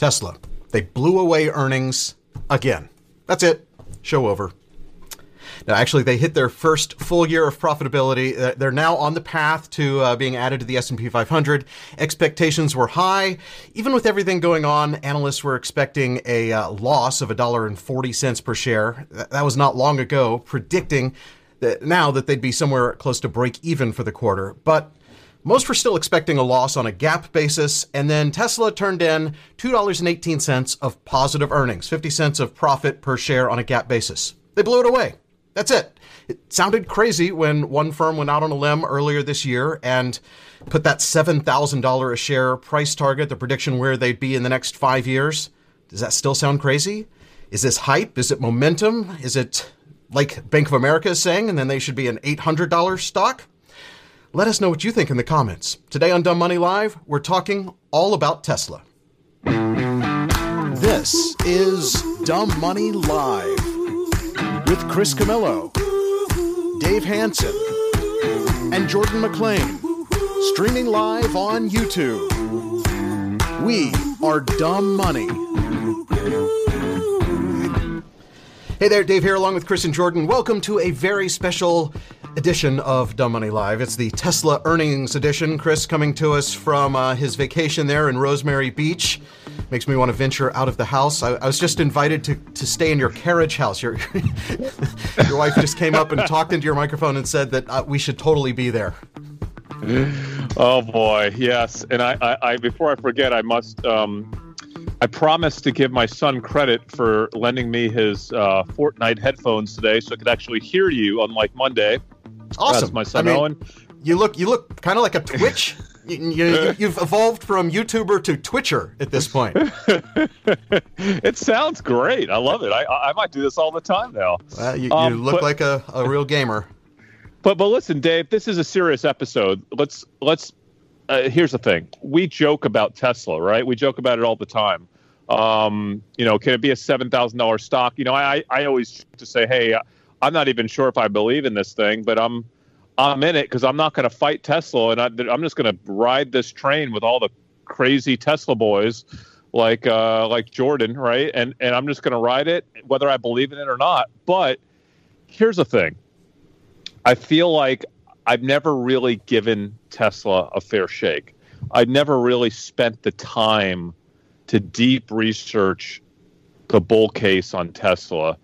Tesla. They blew away earnings again. That's it. Show over. Now, actually, they hit their first full year of profitability. Uh, They're now on the path to uh, being added to the S&P 500. Expectations were high. Even with everything going on, analysts were expecting a uh, loss of $1.40 per share. That was not long ago, predicting that now that they'd be somewhere close to break even for the quarter. But most were still expecting a loss on a GAAP basis, and then Tesla turned in $2.18 of positive earnings, 50 cents of profit per share on a GAAP basis. They blew it away. That's it. It sounded crazy when one firm went out on a limb earlier this year and put that $7,000 a share price target, the prediction where they'd be in the next five years. Does that still sound crazy? Is this hype? Is it momentum? Is it like Bank of America is saying, and then they should be an $800 stock? Let us know what you think in the comments. Today on Dumb Money Live, we're talking all about Tesla. This is Dumb Money Live with Chris Camillo, Dave Hanson, and Jordan McLean. Streaming live on YouTube. We are Dumb Money. Hey there, Dave here, along with Chris and Jordan. Welcome to a very special edition of Dumb Money Live. It's the Tesla earnings edition. Chris coming to us from uh, his vacation there in Rosemary Beach. Makes me want to venture out of the house. I, I was just invited to, to stay in your carriage house. Your, your wife just came up and talked into your microphone and said that uh, we should totally be there. Oh boy, yes. And I, I, I before I forget, I must. Um, I promised to give my son credit for lending me his uh, Fortnite headphones today, so I could actually hear you, on like Monday. Awesome. That's my son I mean, Owen. You look you look kind of like a Twitch. you, you, you've evolved from YouTuber to Twitcher at this point. it sounds great. I love it. I, I might do this all the time now. Uh, you, you Um, look but- like a, a real gamer. But but listen, Dave, this is a serious episode. Let's let's. Uh, here's the thing: we joke about Tesla, right? We joke about it all the time. Um, you know, can it be a seven thousand dollars stock? You know, I I always to say, hey, I'm not even sure if I believe in this thing, but I'm I'm in it because I'm not going to fight Tesla, and I, I'm just going to ride this train with all the crazy Tesla boys like uh, like Jordan, right? And and I'm just going to ride it, whether I believe in it or not. But here's the thing: I feel like I've never really given Tesla a fair shake. I've never really spent the time to deep research the bull case on Tesla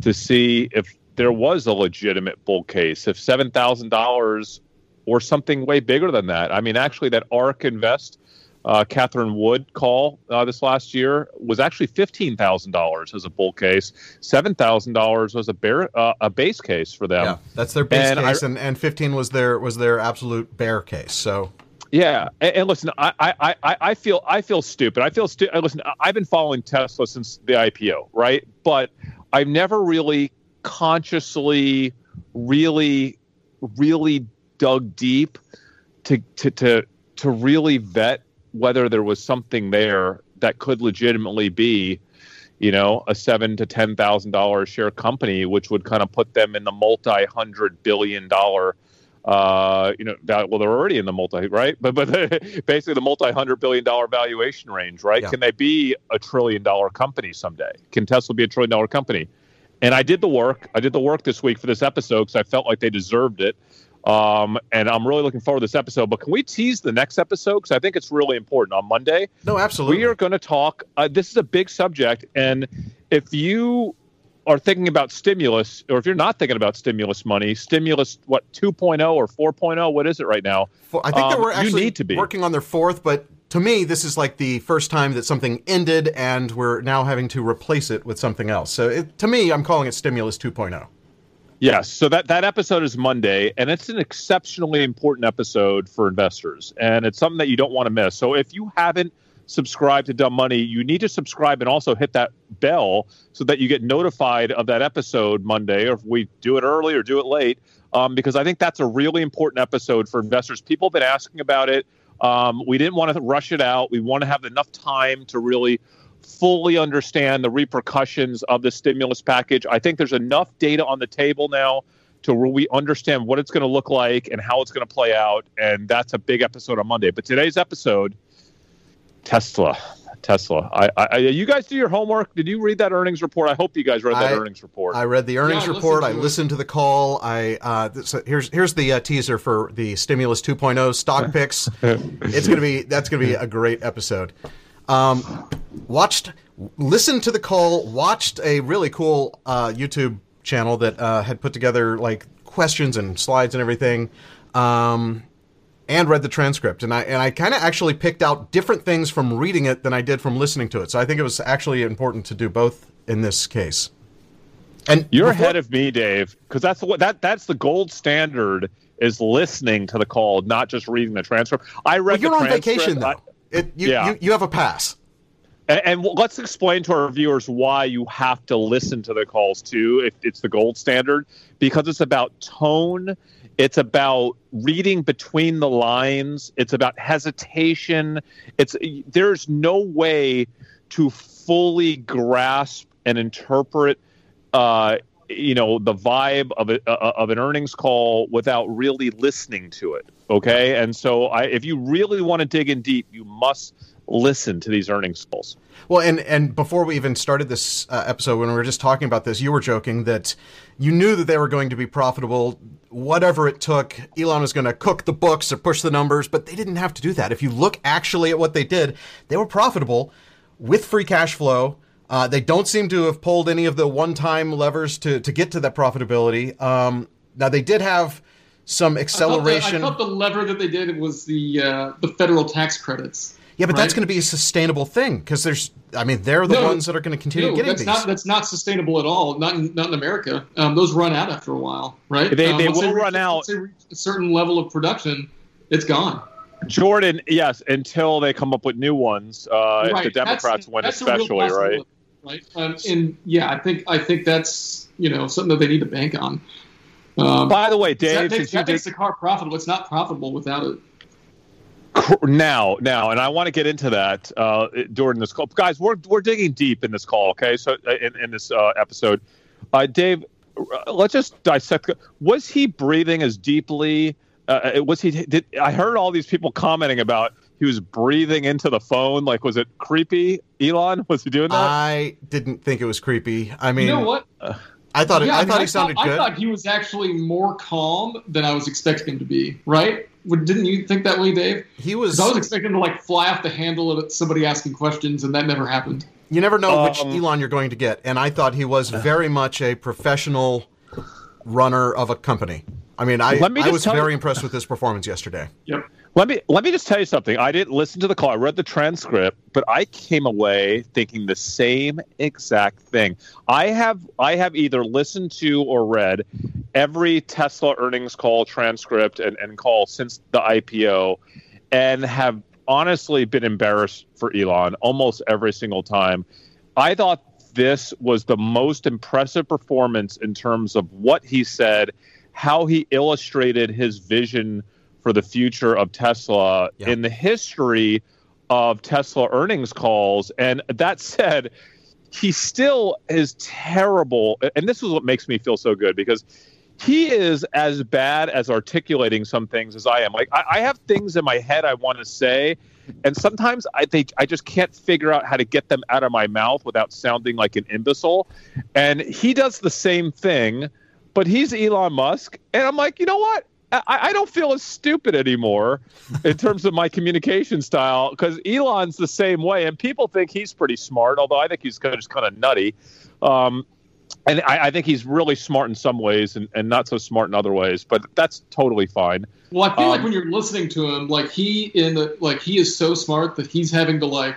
to see if there was a legitimate bull case, if seven thousand dollars or something way bigger than that. I mean, actually, that ARK Invest, uh, Catherine Wood call uh, this last year was actually fifteen thousand dollars as a bull case. Seven thousand dollars was a bear uh, a base case for them. Yeah, that's their base And I- case, and, and 15 was their was their absolute bear case. So Yeah, and, and listen, I, I, I, I feel I feel stupid. I feel stupid. Listen, I've been following Tesla since the IPO, right? But I've never really consciously, really, really dug deep to to to to really vet whether there was something there that could legitimately be, you know, a seven to ten thousand dollar share company, which would kind of put them in the multi hundred billion dollar uh, you know, val- well, they're already in the multi, right? But but basically the multi hundred billion dollar valuation range, right? Yeah. Can they be a trillion dollar company someday? Can Tesla be a trillion dollar company? And I did the work. I did the work this week for this episode because I felt like they deserved it. Um, and I'm really looking forward to this episode. But can we tease the next episode? Because I think it's really important. On Monday, no, absolutely. we are going to talk. Uh, this is a big subject, and if you are thinking about stimulus, or if you're not thinking about stimulus money, stimulus what 2.0 or 4.0, what is it right now? For- I think Um, were you actually need to be. working on their fourth, but to me, this is like the first time that something ended, and we're now having to replace it with something else. So it, to me, I'm calling it stimulus oh. 2.0. Yes. So that, that episode is Monday, and it's an exceptionally important episode for investors. And it's something that you don't want to miss. So if you haven't subscribed to Dumb Money, you need to subscribe and also hit that bell so that you get notified of that episode Monday, or if we do it early or do it late, um, because I think that's a really important episode for investors. People have been asking about it. Um, we didn't want to rush it out. We want to have enough time to really fully understand the repercussions of the stimulus package. I think there's enough data on the table now to where we understand what it's going to look like and how it's going to play out. And that's a big episode on Monday. But today's episode, Tesla. Tesla. I, I, you guys do your homework. Did you read that earnings report? I hope you guys read that I, earnings report. I read the earnings Yeah, I report. I listened to listened to the call. I uh, this, here's here's the uh, teaser for the stimulus 2.0 stock picks. it's gonna be that's gonna be a great episode. Um, watched, listened to the call. Watched a really cool uh, YouTube channel that uh, had put together like questions and slides and everything. Um, and read the transcript and I and I kind of actually picked out different things from reading it than I did from listening to it. So I think it was actually important to do both in this case. And You're before- ahead of me, Dave, because that's what that that's the gold standard is listening to the call, not just reading the transcript. I read. Well, you're on vacation though. I- it, you, Yeah. you you have a pass. And, and let's explain to our viewers why you have to listen to the calls too. If it's the gold standard, because it's about tone, it's about reading between the lines, it's about hesitation. It's there's no way to fully grasp and interpret, uh, you know, the vibe of a, of an earnings call without really listening to it. Okay, and so I, if you really want to dig in deep, you must listen to these earnings calls. Well, and and before we even started this uh, episode, when we were just talking about this, you were joking that you knew that they were going to be profitable, whatever it took. Elon was going to cook the books or push the numbers, but they didn't have to do that. If you look actually at what they did, they were profitable with free cash flow. Uh, they don't seem to have pulled any of the one-time levers to to get to that profitability. Um, now they did have some I thought, the, acceleration. I thought the lever that they did was the uh, the federal tax credits. yeah, but that's going to be a sustainable thing because there's. I mean, they're the No, ones that are going to continue No, getting that's these. not that's not sustainable at all. Not in, not in America. Um, those run out after a while, right? They- um, they once will reach- run out. once they reach a certain level of production, it's gone. Jordan, yes, until they come up with new ones. Uh, If the Democrats That's- win, that's especially, right? Right. Um, and yeah, I think I think that's you know something that they need to bank on. Um, By the way, that Dave, makes, since you that makes the car profitable. It's not profitable without it. now, now, and I want to get into that uh, during this call, guys. We're we're digging deep in this call, okay? So uh, in, in this uh, episode, uh, Dave, uh, let's just dissect. Was he breathing as deeply? Uh, was he? Did I heard all these people commenting about he was breathing into the phone? Like, was it creepy? Elon was he doing that? I didn't think it was creepy. I mean, you know what? I thought it, Yeah, I, mean, thought he sounded I good. thought he was actually more calm than I was expecting him to be. Right? Didn't you think that way, Dave? he was. I was expecting him to like fly off the handle at somebody asking questions, and that never happened. you never know which Um, Elon you're going to get, and I thought he was very much a professional runner of a company. I mean, I me I was tell you- very impressed with his performance yesterday. Yep. Let me let me just tell you something. I didn't listen to the call. I read the transcript, but I came away thinking the same exact thing. I have I have either listened to or read every Tesla earnings call transcript and, and call since the IPO and have honestly been embarrassed for Elon almost every single time. I thought this was the most impressive performance in terms of what he said, how he illustrated his vision for the future of Tesla Yeah. in the history of Tesla earnings calls. And that said, he still is terrible. And this is what makes me feel so good because he is as bad as articulating some things as I am. Like I, I have things in my head I want to say, and sometimes I think I just can't figure out how to get them out of my mouth without sounding like an imbecile. And he does the same thing, but he's Elon Musk, and I'm like, you know what? I, I don't feel as stupid anymore in terms of my communication style because Elon's the same way, and people think he's pretty smart. Although I think he's kind of just kind of nutty. Um, and I, I think he's really smart in some ways and, and not so smart in other ways, but that's totally fine. Well, I feel like Um, when you're listening to him, like he in the like he is so smart that he's having to like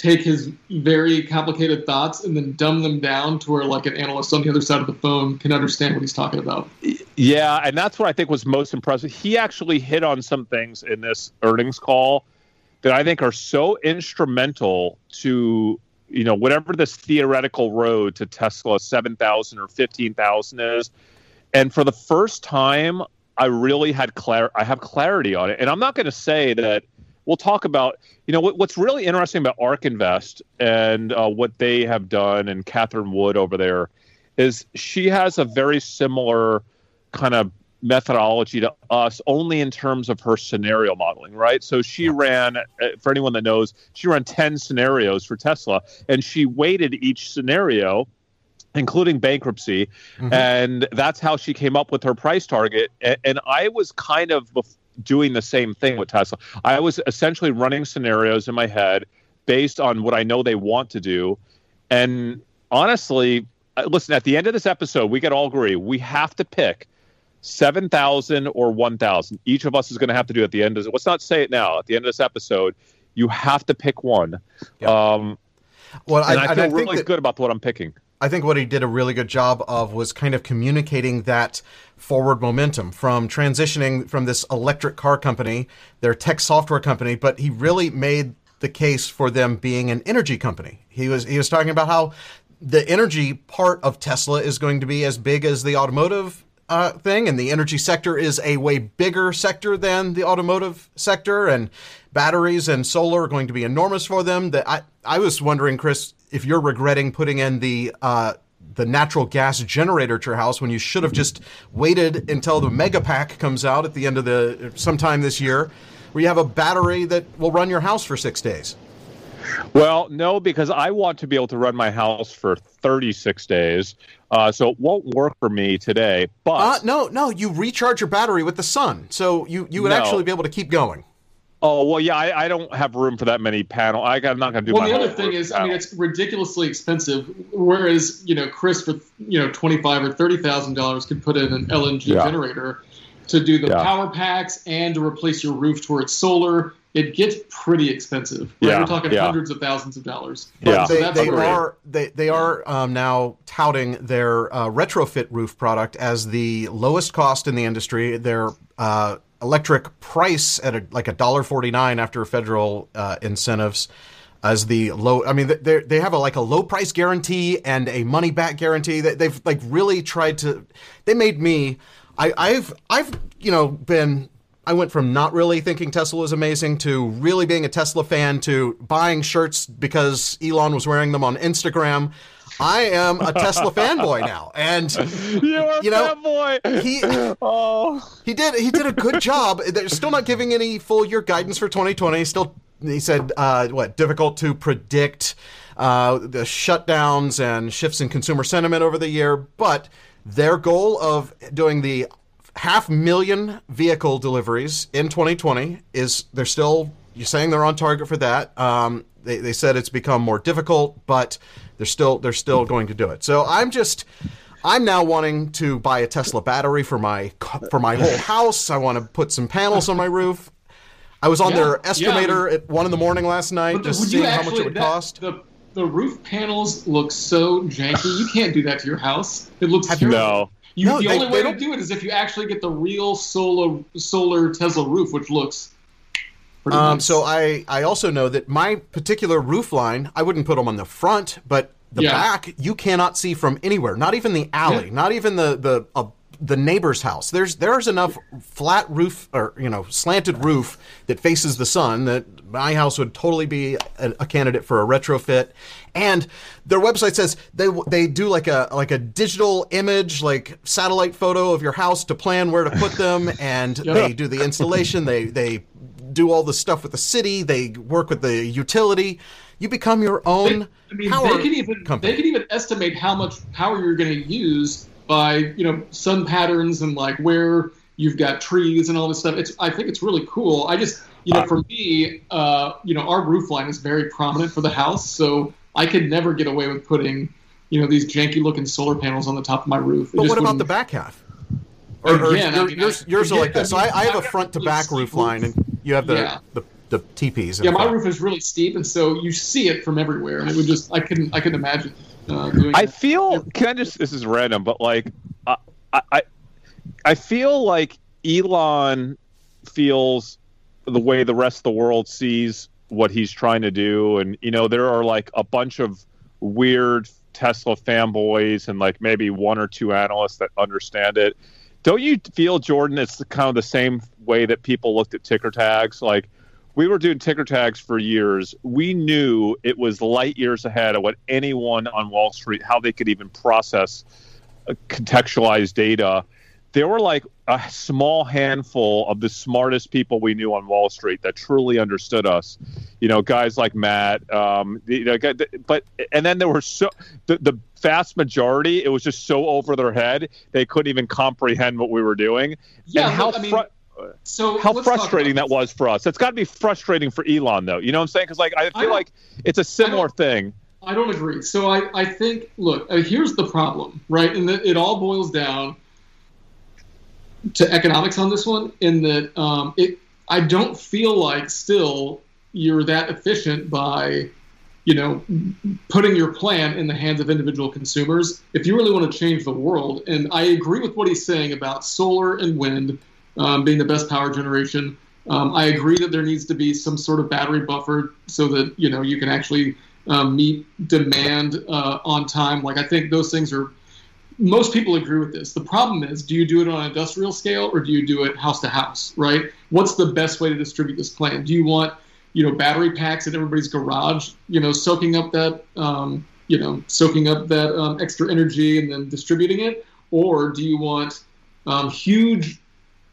take his very complicated thoughts and then dumb them down to where like an analyst on the other side of the phone can understand what he's talking about. Yeah, and that's what I think was most impressive. He actually hit on some things in this earnings call that I think are so instrumental to you know whatever this theoretical road to Tesla 7000 or 15,000 is. And for the first time I really had clar- I have clarity on it. And I'm not going to say that we'll talk about you know what, what's really interesting about ARK Invest and uh, what they have done and Catherine Wood over there is she has a very similar kind of methodology to us only in terms of her scenario modeling right? So she ran uh, for anyone that knows she ran 10 scenarios for tesla and she weighted each scenario including bankruptcy mm-hmm. and that's how she came up with her price target. And, and i was kind of doing the same thing with tesla i was essentially running scenarios in my head based on what i know they want to do and honestly uh, listen at the end of this episode we could all agree we have to pick 7,000 or 1,000. Each of us is going to have to do at the end of let's not say it now. At the end of this episode, you have to pick one. Yep. Um, well, and I, I feel I really that, good about what I'm picking. I think what he did a really good job of was kind of communicating that forward momentum from transitioning from this electric car company, their tech software company, but he really made the case for them being an energy company. He was he was talking about how the energy part of Tesla is going to be as big as the automotive uh, thing, and the energy sector is a way bigger sector than the automotive sector, and batteries and solar are going to be enormous for them. That I, I was wondering, Chris, if you're regretting putting in the uh, the natural gas generator to your house when you should have just waited until the mega pack comes out at the end of the sometime this year, where you have a battery that will run your house for six days. Well, no, because I want to be able to run my house for 36 days. Uh, so it won't work for me today. But uh, no, no, you recharge your battery with the sun, so you you would no. actually be able to keep going. Oh well, yeah, I, I don't have room for that many panel. I, am not going to do. Well, the other thing is, panel. I mean, it's ridiculously expensive. Whereas you know, Chris for you know twenty five or thirty thousand dollars could put in an LNG yeah. generator to do the yeah. power packs and to replace your roof towards solar it gets pretty expensive. Right? Yeah, We're talking yeah. hundreds of thousands of dollars. yeah, so they, they are they they are um, now touting their uh, retrofit roof product as the lowest cost in the industry. Their uh, electric price at a, like a dollar forty nine after federal uh, incentives as the low. I mean, they they have a like a low price guarantee and a money back guarantee. That they've like really tried to. They made me. I, I've I've you know been I went from not really thinking Tesla was amazing to really being a Tesla fan to buying shirts because Elon was wearing them on Instagram. I am a Tesla fanboy now, and You're you know fanboy. he oh. he did he did a good job. They're still not giving any full year guidance for 2020. Still, he said uh, what difficult to predict uh, the shutdowns and shifts in consumer sentiment over the year, but their goal of doing the half million vehicle deliveries in 2020 is they're still you're saying they're on target for that. Um, they, they said it's become more difficult, but they're still they're still going to do it. So I'm just I'm now wanting to buy a Tesla battery for my for my whole house. I want to put some panels on my roof. I was on yeah, their estimator yeah, at one in the morning last night, just seeing actually, how much it would that, cost. The, the roof panels look so janky. You can't do that to your house. It looks terrible. No. You, no, the they, only way to do it is if you actually get the real solar solar Tesla roof, which looks. Um, nice. So I I also know that my particular roof line, I wouldn't put them on the front, but the yeah. back you cannot see from anywhere. Not even the alley. Yeah. Not even the the. Uh, the neighbor's house. There's there's enough flat roof or you know slanted roof that faces the sun that my house would totally be a, a, candidate for a retrofit. And their website says they they do like a like a digital image, like satellite photo of your house to plan where to put them, and they do the installation. They they do all the stuff with the city. They work with the utility. You become your own. They, I mean, power they can even company. they can even estimate how much power you're going to use by you know sun patterns and like where you've got trees and all this stuff. It's I think it's really cool. I just you know, for me, uh, you know, our roof line is very prominent for the house, so I could never get away with putting, you know, these janky looking solar panels on the top of my roof. It but what about the back half? Or, again, or I mean, yours, yours are like this. So I, I have a front to back roof line, and you have the, yeah. the the teepees. Yeah, my roof is really steep, and so you see it from everywhere, and it would just I couldn't I couldn't imagine uh, doing. I that. feel. Can I just? This is random, but like, I, I, I feel like Elon feels the way the rest of the world sees what he's trying to do, and you know, there are like a bunch of weird Tesla fanboys and like maybe one or two analysts that understand it. Don't you feel, Jordan? It's kind of the same way that people looked at ticker tags, like we were doing ticker tags for years. We knew it was light years ahead of what anyone on Wall Street, how they could even process uh, contextualized data. There were like a small handful of the smartest people we knew on Wall Street that truly understood us. You know, guys like Matt. Um, you know, but and then there were so the, the vast majority. It was just so over their head they couldn't even comprehend what we were doing. Yeah, and how I mean, so how frustrating that was for us. It's got to be frustrating for Elon, though. You know what I'm saying? Because like I I feel don't- like it's a similar thing. I don't agree. So I, I think, look, uh, here's the problem, right? And that it all boils down to economics on this one. In that, um, it, I don't feel like still you're that efficient by, you know, putting your plan in the hands of individual consumers. If you really want to change the world, and I agree with what he's saying about solar and wind um, being the best power generation. Um, I agree that there needs to be some sort of battery buffer so that you know you can actually um, meet demand uh, on time. Like I think those things are. Most people agree with this. The problem is, do you do it on an industrial scale or do you do it house to house? Right? What's the best way to distribute this plan? Do you want, you know, battery packs in everybody's garage, you know, soaking up that, um, you know, soaking up that um, extra energy and then distributing it, or do you want um, huge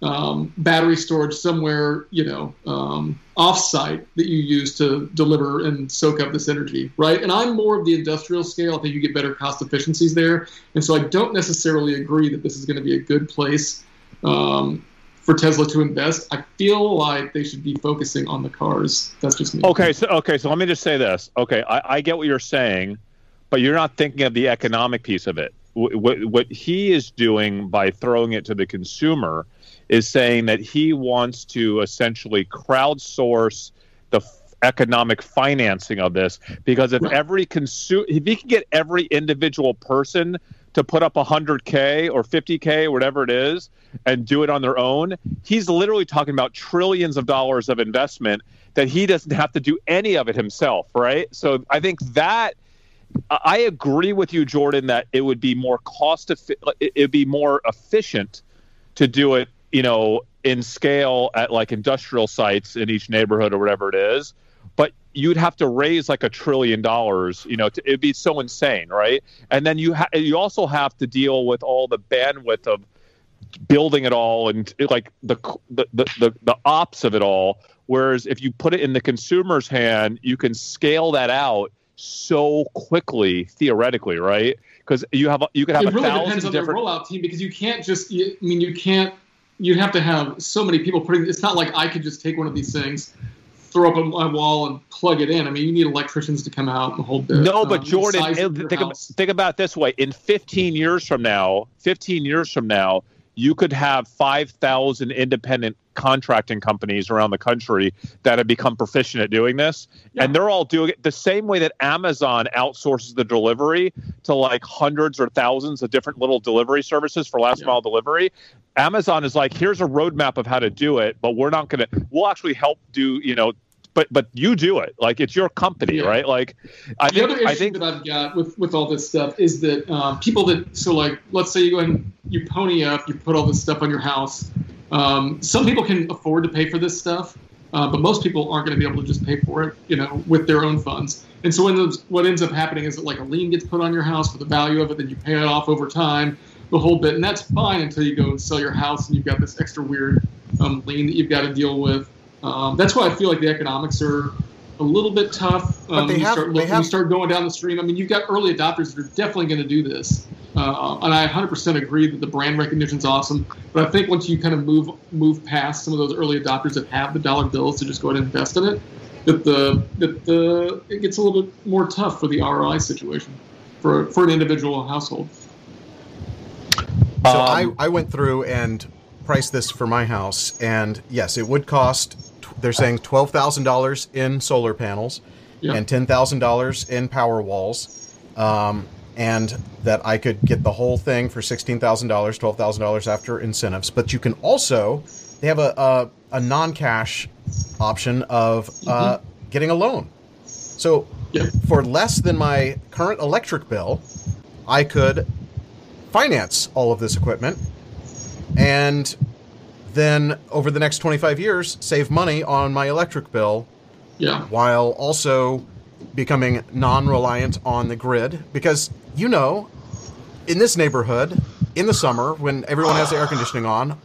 um, battery storage somewhere, you know, um, off-site that you use to deliver and soak up this energy, right? And I'm more of the industrial scale. I think you get better cost efficiencies there, and so I don't necessarily agree that this is going to be a good place um, for Tesla to invest. I feel like they should be focusing on the cars. That's just me. Okay, so okay, so let me just say this. Okay, I, I get what you're saying, but you're not thinking of the economic piece of it. What, what he is doing by throwing it to the consumer is saying that he wants to essentially crowdsource the f- economic financing of this because if every consumer if he can get every individual person to put up 100k or 50k or whatever it is and do it on their own he's literally talking about trillions of dollars of investment that he doesn't have to do any of it himself right? So i think that I agree with you, Jordan, that it would be more cost effi- it would be more efficient to do it, you know, in scale at like industrial sites in each neighborhood or whatever it is. But you'd have to raise like a trillion dollars, you know, to, it'd be so insane, right? And then you ha- you also have to deal with all the bandwidth of building it all and like the, the the the ops of it all. Whereas if you put it in the consumer's hand, you can scale that out so quickly theoretically, right? Because you have you could have it a really thousand depends on their different. rollout team because you can't just. You, I mean, you can't. You'd have to have so many people putting. It's not like I could just take one of these things, throw up my wall, and plug it in. I mean, you need electricians to come out and hold the. No, um, but the Jordan, think, ab- house. think about it this way: in 15 years from now, 15 years from now, you could have 5,000 independent contracting companies around the country that have become proficient at doing this, Yeah. and they're all doing it the same way that Amazon outsources the delivery to like hundreds or thousands of different little delivery services for last Yeah. mile delivery. Amazon is like, here's a roadmap of how to do it, but we're not going to. We'll actually help do, you know. But but you do it like it's your company, Yeah. right? Like I the think other issue I think that I've got with, with all this stuff is that um, people that so like let's say you go and you pony up, you put all this stuff on your house. Um, some people can afford to pay for this stuff, uh, but most people aren't going to be able to just pay for it, you know, with their own funds. And so those, what ends up happening is that like a lien gets put on your house for the value of it, then you pay it off over time, the whole bit, and that's fine until you go and sell your house and you've got this extra weird um, lien that you've got to deal with. Um, that's why I feel like the economics are a little bit tough. Um, they when you have- start they looking- when have- you start going down the stream. I mean, you've got early adopters that are definitely going to do this, uh, and I 100% agree that the brand recognition is awesome. But I think once you kind of move move past some of those early adopters that have the dollar bills to just go ahead and invest in it, that the that the it gets a little bit more tough for the ROI situation for for an individual household. So Um, I, I went through and priced this for my house, and yes, it would cost. They're saying twelve thousand dollars in solar panels, Yeah. and ten thousand dollars in power walls, um, and that I could get the whole thing for sixteen thousand dollars, twelve thousand dollars after incentives. But you can also they have a a, a non-cash option of uh, getting a loan. So Yep. for less than my current electric bill, I could finance all of this equipment and then over the next 25 years save money on my electric bill Yeah. while also becoming non-reliant on the grid because you know in this neighborhood in the summer when everyone has the air conditioning on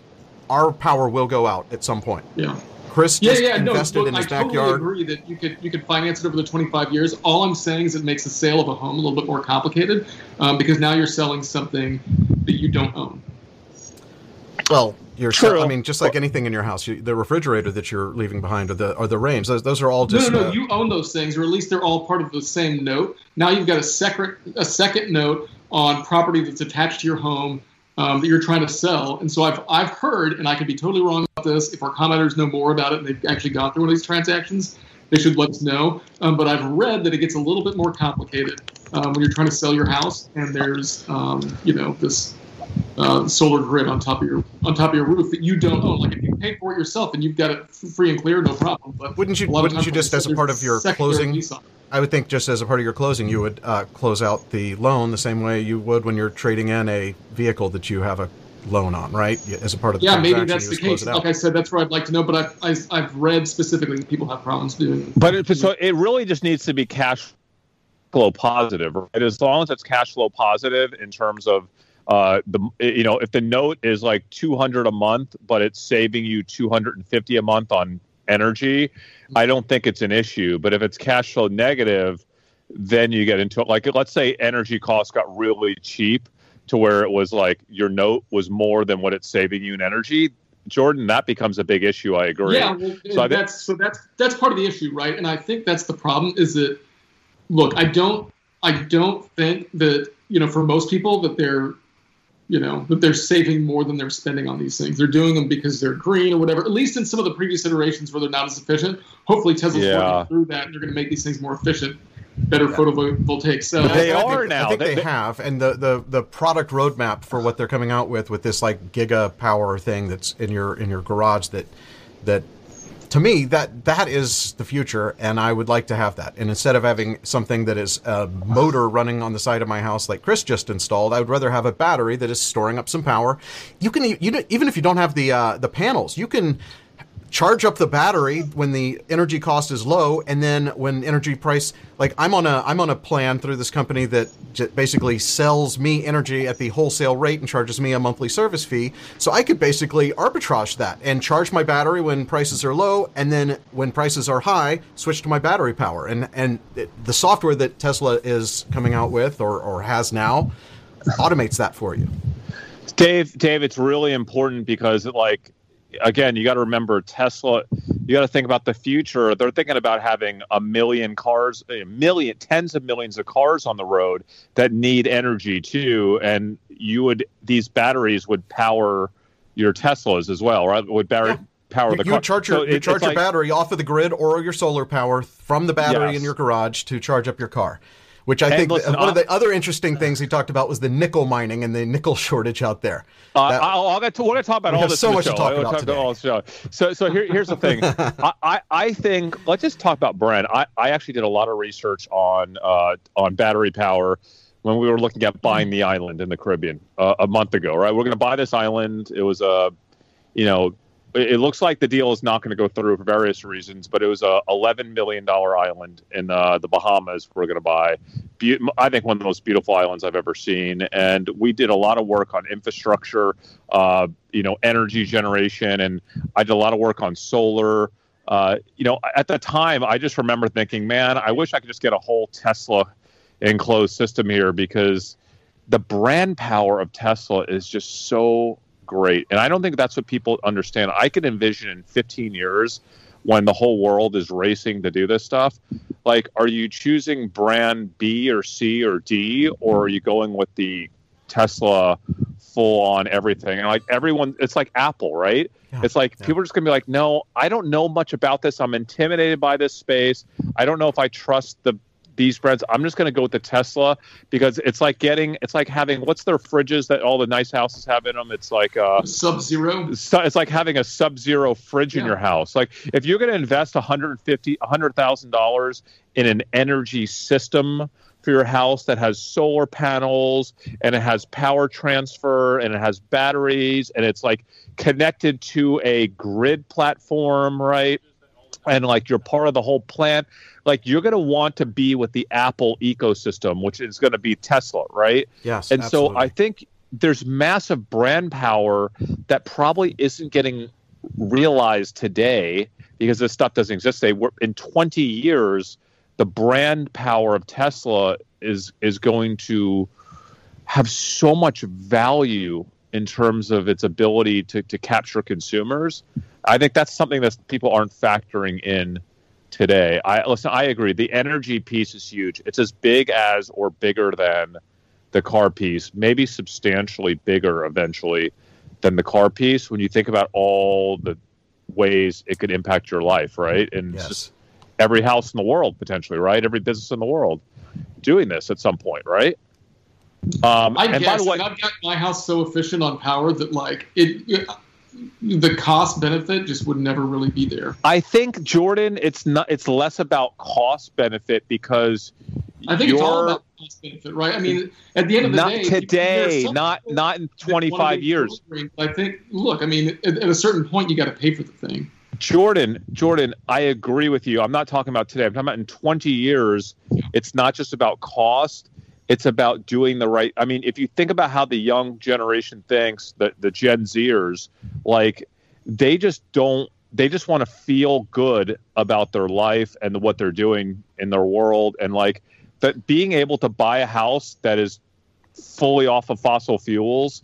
our power will go out at some point Yeah. chris Yeah, just yeah, no, invested look, in his I totally backyard agree that you could you could finance it over the 25 years. All I'm saying is it makes the sale of a home a little bit more complicated um, because now you're selling something that you don't own. Well, you're True. I mean, just like anything in your house, you, the refrigerator that you're leaving behind, or the or the range, those, those are all No, just. no, no. uh, You own those things, or at least they're all part of the same note. Now you've got a second a second note on property that's attached to your home um, that you're trying to sell. And so I've I've heard, and I could be totally wrong about this. If our commenters know more about it, and they've actually gone through one of these transactions, they should let us know. Um, but I've read that it gets a little bit more complicated um, when you're trying to sell your house, and there's um, you know this uh, solar grid on top of your on top of your roof that you don't own. Like if you pay for it yourself and you've got it free and clear, no problem. But Wouldn't you- a lot of wouldn't you just, as a part of your closing- lease on it. I would think just as a part of your closing, you would uh, close out the loan the same way you would when you're trading in a vehicle that you have a loan on, right? As a part of the Yeah, maybe that's the case. Like I said, that's where I'd like to know. But I've, I've, I've read specifically that people have problems doing it. But it, so it really just needs to be cash flow positive, right? As long as it's cash flow positive in terms of uh, the you know if the note is like 200 a month, but it's saving you 250 a month on energy, I don't think it's an issue. But if it's cash flow negative, then you get into it. Like let's say energy costs got really cheap to where it was like your note was more than what it's saving you in energy. Jordan, that becomes a big issue. I agree. Yeah, well, So I that's so that's that's part of the issue, right? And I think that's the problem. Is that look, I don't I don't think that you know for most people that they're you know that they're saving more than they're spending on these things. They're doing them because they're green or whatever. At least in some of the previous iterations where they're not as efficient. Hopefully Tesla's Yeah. working through that and they're going to make these things more efficient, better photovoltaic cells. But they I are think, now. I think They- they, they- have, and the, the the product roadmap for what they're coming out with with this like giga power thing that's in your in your garage that that to me that that is the future, and I would like to have that. And instead of having something that is a motor running on the side of my house like Chris just installed, I would rather have a battery that is storing up some power. You can you even if you don't have the uh, the panels, you can charge up the battery when the energy cost is low and then when energy price like i'm on a i'm on a plan through this company that j- basically sells me energy at the wholesale rate and charges me a monthly service fee. So i could basically arbitrage that and charge my battery when prices are low and then when prices are high switch to my battery power. And and it, the software that tesla is coming out with or, or has now automates that for you. Dave, Dave, it's really important because, like, again, you got to remember Tesla. You got to think about the future. They're thinking about having a million cars, a million, tens of millions of cars on the road that need energy too, and you would these batteries would power your Teslas as well, right? Would battery Yeah. power the you car? charge So your, you it- charge your like- battery off of the grid or your solar power from the battery Yes. in your garage to charge up your car. Which I And think listen, one of I'll- the other interesting things he talked about was the nickel mining and the nickel shortage out there. Uh, That- I'll, I'll get to, we're going to talk about all this. so much to show. talk I'll about today. all show. So, so here, here's the thing. I, I, I think let's just talk about Brent. I, I actually did a lot of research on uh, on battery power when we were looking at buying the island in the Caribbean uh, a month ago. Right, we're going to buy this island. It was a, you know, it, looks like the deal is not going to go through for various reasons, but it was a 11 million dollar island in uh, the Bahamas. We're going to buy. Be- I think one of the most beautiful islands I've ever seen, and we did a lot of work on infrastructure, uh, you know, energy generation, and I did a lot of work on solar. Uh, you know, at the time, I just remember thinking, man, I wish I could just get a whole Tesla enclosed system here because the brand power of Tesla is just so great. And I don't think that's what people understand. I can envision in 15 years when the whole world is racing to do this stuff. Like, are you choosing brand B or C or D, or are you going with the Tesla full on everything. And like everyone, it's like Apple, right? Yeah. It's like Yeah. people are just gonna be like, no, I don't know much about this. I'm intimidated by this space. I don't know if I trust the these brands. I'm just gonna go with the Tesla because it's like getting, it's like having what's their fridges that all the nice houses have in them. It's like uh, Sub Zero. it's like having a sub-zero fridge in your house. Like if you're going to invest 150 $100,000 in an energy system for your house that has solar panels and it has power transfer and it has batteries and it's like connected to a grid platform, right? And like you're part of the whole plant, like you're going to want to be with the Apple ecosystem, which is going to be Tesla, right? Yes. and absolutely. so I think there's massive brand power that probably isn't getting realized today because this stuff doesn't exist today. We're, in 20 years, the brand power of Tesla is is going to have so much value in terms of its ability to, to capture consumers. I think that's something that people aren't factoring in today. I listen, I agree. The energy piece is huge. It's as big as or bigger than the car piece, maybe substantially bigger eventually than the car piece when you think about all the ways it could impact your life, right? And yes. just every house in the world potentially, right? Every business in the world doing this at some point, right? Um, I and by guess the way, I've got my house so efficient on power that like it, it the cost benefit just would never really be there. I think Jordan, it's not. It's less about cost benefit because I think you're it's all about cost benefit, right? I mean, at the end of the not day, today, not not in 25 years. I think, look, I mean, at, at a certain point, you got to pay for the thing. Jordan, Jordan, I agree with you. I'm not talking about today. I'm talking about in 20 years. It's not just about cost. It's about doing the right. I mean, if you think about how the young generation thinks, the the Gen Zers, like they just don't. They just want to feel good about their life and what they're doing in their world, and like that being able to buy a house that is fully off of fossil fuels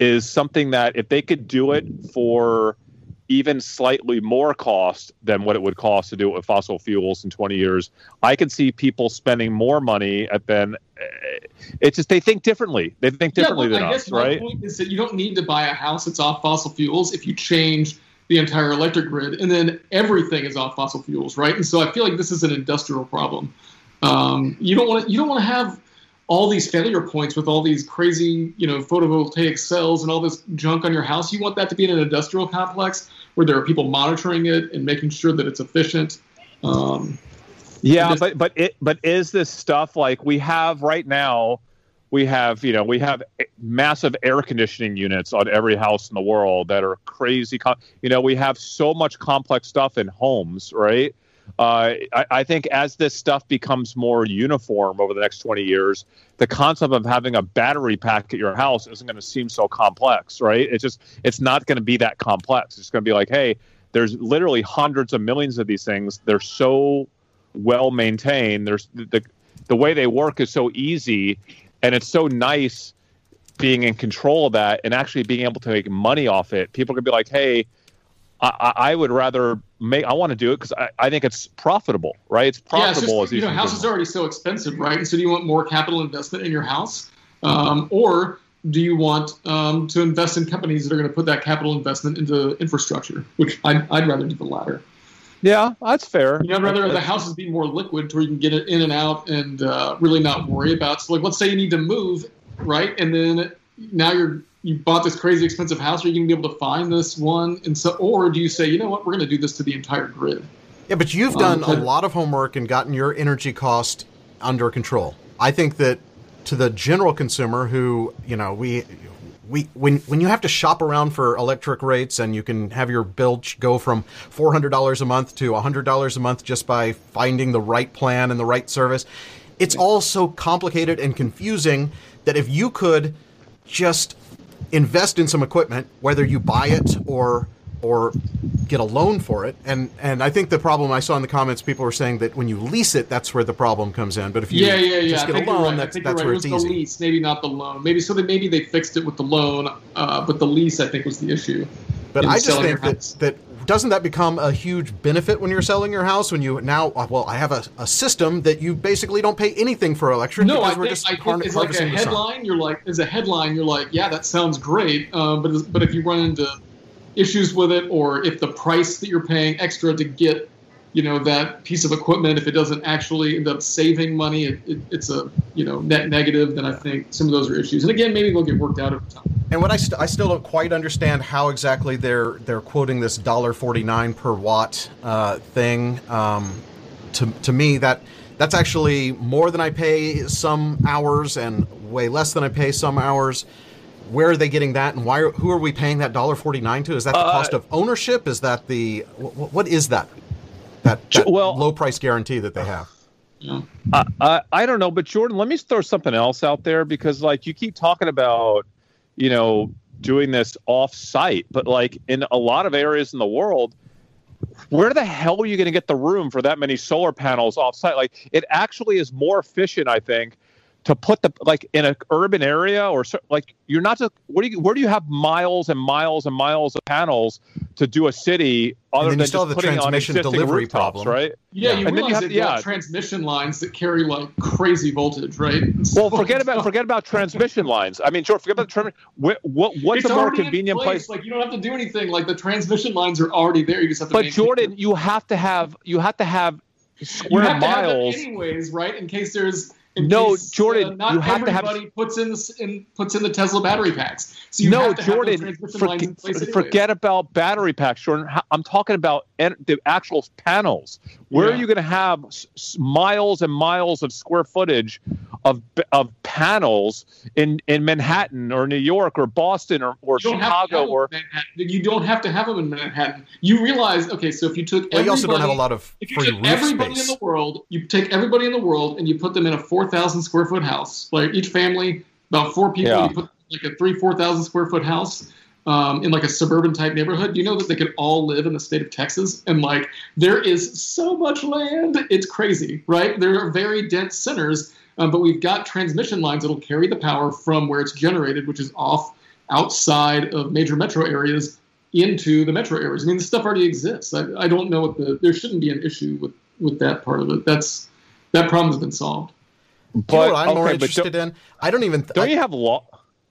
is something that if they could do it for even slightly more cost than what it would cost to do it with fossil fuels in 20 years, I could see people spending more money at then. It's just they think differently. They think differently yeah, than I us, my right? point is that you don't need to buy a house that's off fossil fuels if you change the entire electric grid, and then everything is off fossil fuels, right? And so I feel like this is an industrial problem. Um, you don't want to. You don't want to have all these failure points with all these crazy, you know, photovoltaic cells and all this junk on your house. You want that to be in an industrial complex where there are people monitoring it and making sure that it's efficient. Um, Yeah, but but it but is this stuff like we have right now? We have you know we have massive air conditioning units on every house in the world that are crazy. You know we have so much complex stuff in homes, right? Uh, I, think as this stuff becomes more uniform over the next 20 years, the concept of having a battery pack at your house isn't going to seem so complex, right? It's just it's not going to be that complex. It's going to be like, hey, there's literally hundreds of millions of these things. They're so well maintained. There's the the way they work is so easy, and it's so nice being in control of that and actually being able to make money off it. People can be like, hey. I I would rather make. I want to do it because I, I think it's profitable, right? It's yeah, it's profitable just, as you know, houses are already so expensive, right? And so do you want more capital investment in your house, um, or do you want um, to invest in companies that are going to put that capital investment into infrastructure? Which I'd, I'd rather do the latter. Yeah, that's fair. You know, I'd rather the houses be more liquid to where you can get it in and out and uh, really not worry about. So, like, let's say you need to move, right? And then now you're you bought this crazy expensive house. Are you going to be able to find this one? And so, or do you say, you know what, we're going to do this to the entire grid? Yeah, but you've Um, done a lot of homework and gotten your energy cost under control. I think that to the general consumer who, you know, we we when when you have to shop around for electric rates and you can have your bill go from $400 a month to $100 a month just by finding the right plan and the right service, it's all so complicated and confusing that if you could just invest in some equipment, whether you buy it or or get a loan for it. And and I think the problem I saw in the comments, people were saying that when you lease it, that's where the problem comes in. But if you yeah, yeah, yeah. just get a loan, right. That's that's you're where right. it's it was easy. lease, maybe not the loan. Maybe so. That maybe they fixed it with the loan, uh, but the lease I think was the issue. But I just think that that doesn't that become a huge benefit when you're selling your house? When you now, uh, well, I have a, a system that you basically don't pay anything for electric. No, I think, just I think it's like a harvesting the sun. headline. You're like, as a headline, you're like, yeah, that sounds great. Um, but but if you run into issues with it, or if the price that you're paying extra to get, you know, that piece of equipment, if it doesn't actually end up saving money, it, it, it's a you know net negative. Then I think some of those are issues. And again, maybe they'll get worked out over time. And what I, st- I still don't quite understand how exactly they're they're quoting this dollar forty nine per watt uh, thing. Um, to to me, that that's actually more than I pay some hours and way less than I pay some hours. Where are they getting that, and why? Are, who are we paying that dollar forty nine to? Is that the Uh, cost of ownership? Is that the what, what is that? That, that Well- low price guarantee that they have. You know? I, I I don't know, but Jordan, let me throw something else out there because like you keep talking about, you know, doing this off site, but like in a lot of areas in the world, where the hell are you going to get the room for that many solar panels off site? Like it actually is more efficient, I think, to put the like in an urban area or like you're not just where do you where do you have miles and miles and miles of panels to do a city other then you than still just have the putting on transmission existing delivery rooftops, problem. right? Yeah, Yeah. you And then you have- they've yeah. transmission lines that carry like crazy voltage, right? Well, forget about forget about transmission lines. I mean, sure, forget about the transmission. What, what what's it's a more convenient place? Like you don't have to do anything. Like the transmission lines are already there. You just have to. But Jordan, them. you have to have you have to have you square have to have miles. anyways, right? In case there's. No, case, Jordan, uh, not you have to have- everybody puts in, the, in puts in the Tesla battery packs. So you no, have to Jordan, transmission forget, lines in place anyways. forget about battery packs, Jordan. I'm talking about en- the actual panels. Where are you going to have s- s- miles and miles of square footage of of panels in, in Manhattan or New York or Boston or, or You don't have to Chicago or Manhattan. You don't have to have them in Manhattan. You realize, okay, so if you took Well, you also don't have a everybody- lot of If you free took everybody space. in the world, you take everybody in the world and you put them in a 4,000 square foot house, like each family, about four people, Yeah. you put like a three, 4,000 square foot house um, in like a suburban type neighborhood. You know that they could all live in the state of Texas. And like there is so much land. It's crazy, right? There are very dense centers, um, but we've got transmission lines that'll carry the power from where it's generated, which is off outside of major metro areas into the metro areas. I mean, the stuff already exists. I, I don't know what the there shouldn't be an issue with with that part of it. That's that problem's been solved. But, you know what I'm okay, more but interested in? I don't even. don't I, you have law?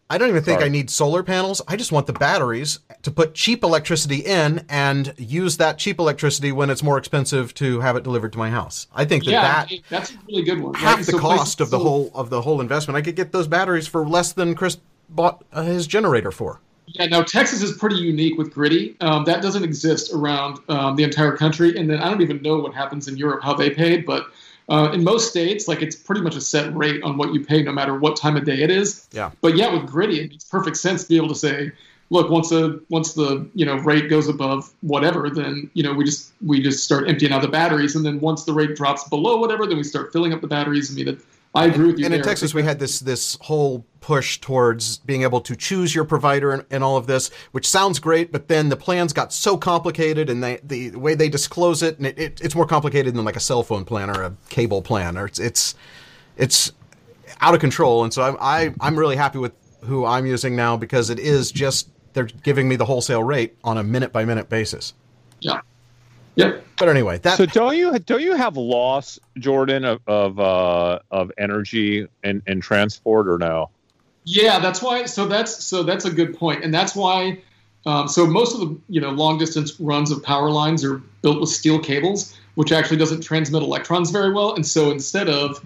I don't even think Sorry. I need solar panels. I just want the batteries to put cheap electricity in and use that cheap electricity when it's more expensive to have it delivered to my house. I think that yeah, that that's a really good one. half right? the So cost of the whole of the whole investment. I could get those batteries for less than Chris bought uh, his generator for. Yeah, now Texas is pretty unique with Griddy. Um, that doesn't exist around um, the entire country, and then I don't even know what happens in Europe how they paid, but uh, in most states, like it's pretty much a set rate on what you pay, no matter what time of day it is. Yeah. But yeah, with Griddy, it makes perfect sense to be able to say, look, once the once the you know rate goes above whatever, then you know we just we just start emptying out the batteries, and then once the rate drops below whatever, then we start filling up the batteries. I mean, it, I agree with you. And in. Texas, we had this this whole push towards being able to choose your provider and, and all of this, which sounds great, but then the plans got so complicated, and they, the way they disclose it, and it, it, it's more complicated than like a cell phone plan or a cable plan, or it's it's it's out of control. And so I'm I, I'm really happy with who I'm using now because it is just they're giving me the wholesale rate on a minute by minute basis. yeah, yep. But anyway, that So don't you don't you have loss, Jordan, of of, uh, of energy and, and transport or no? Yeah, that's why. So that's so that's a good point, and that's why. Um, so most of the you know long distance runs of power lines are built with steel cables, which actually doesn't transmit electrons very well. And so instead of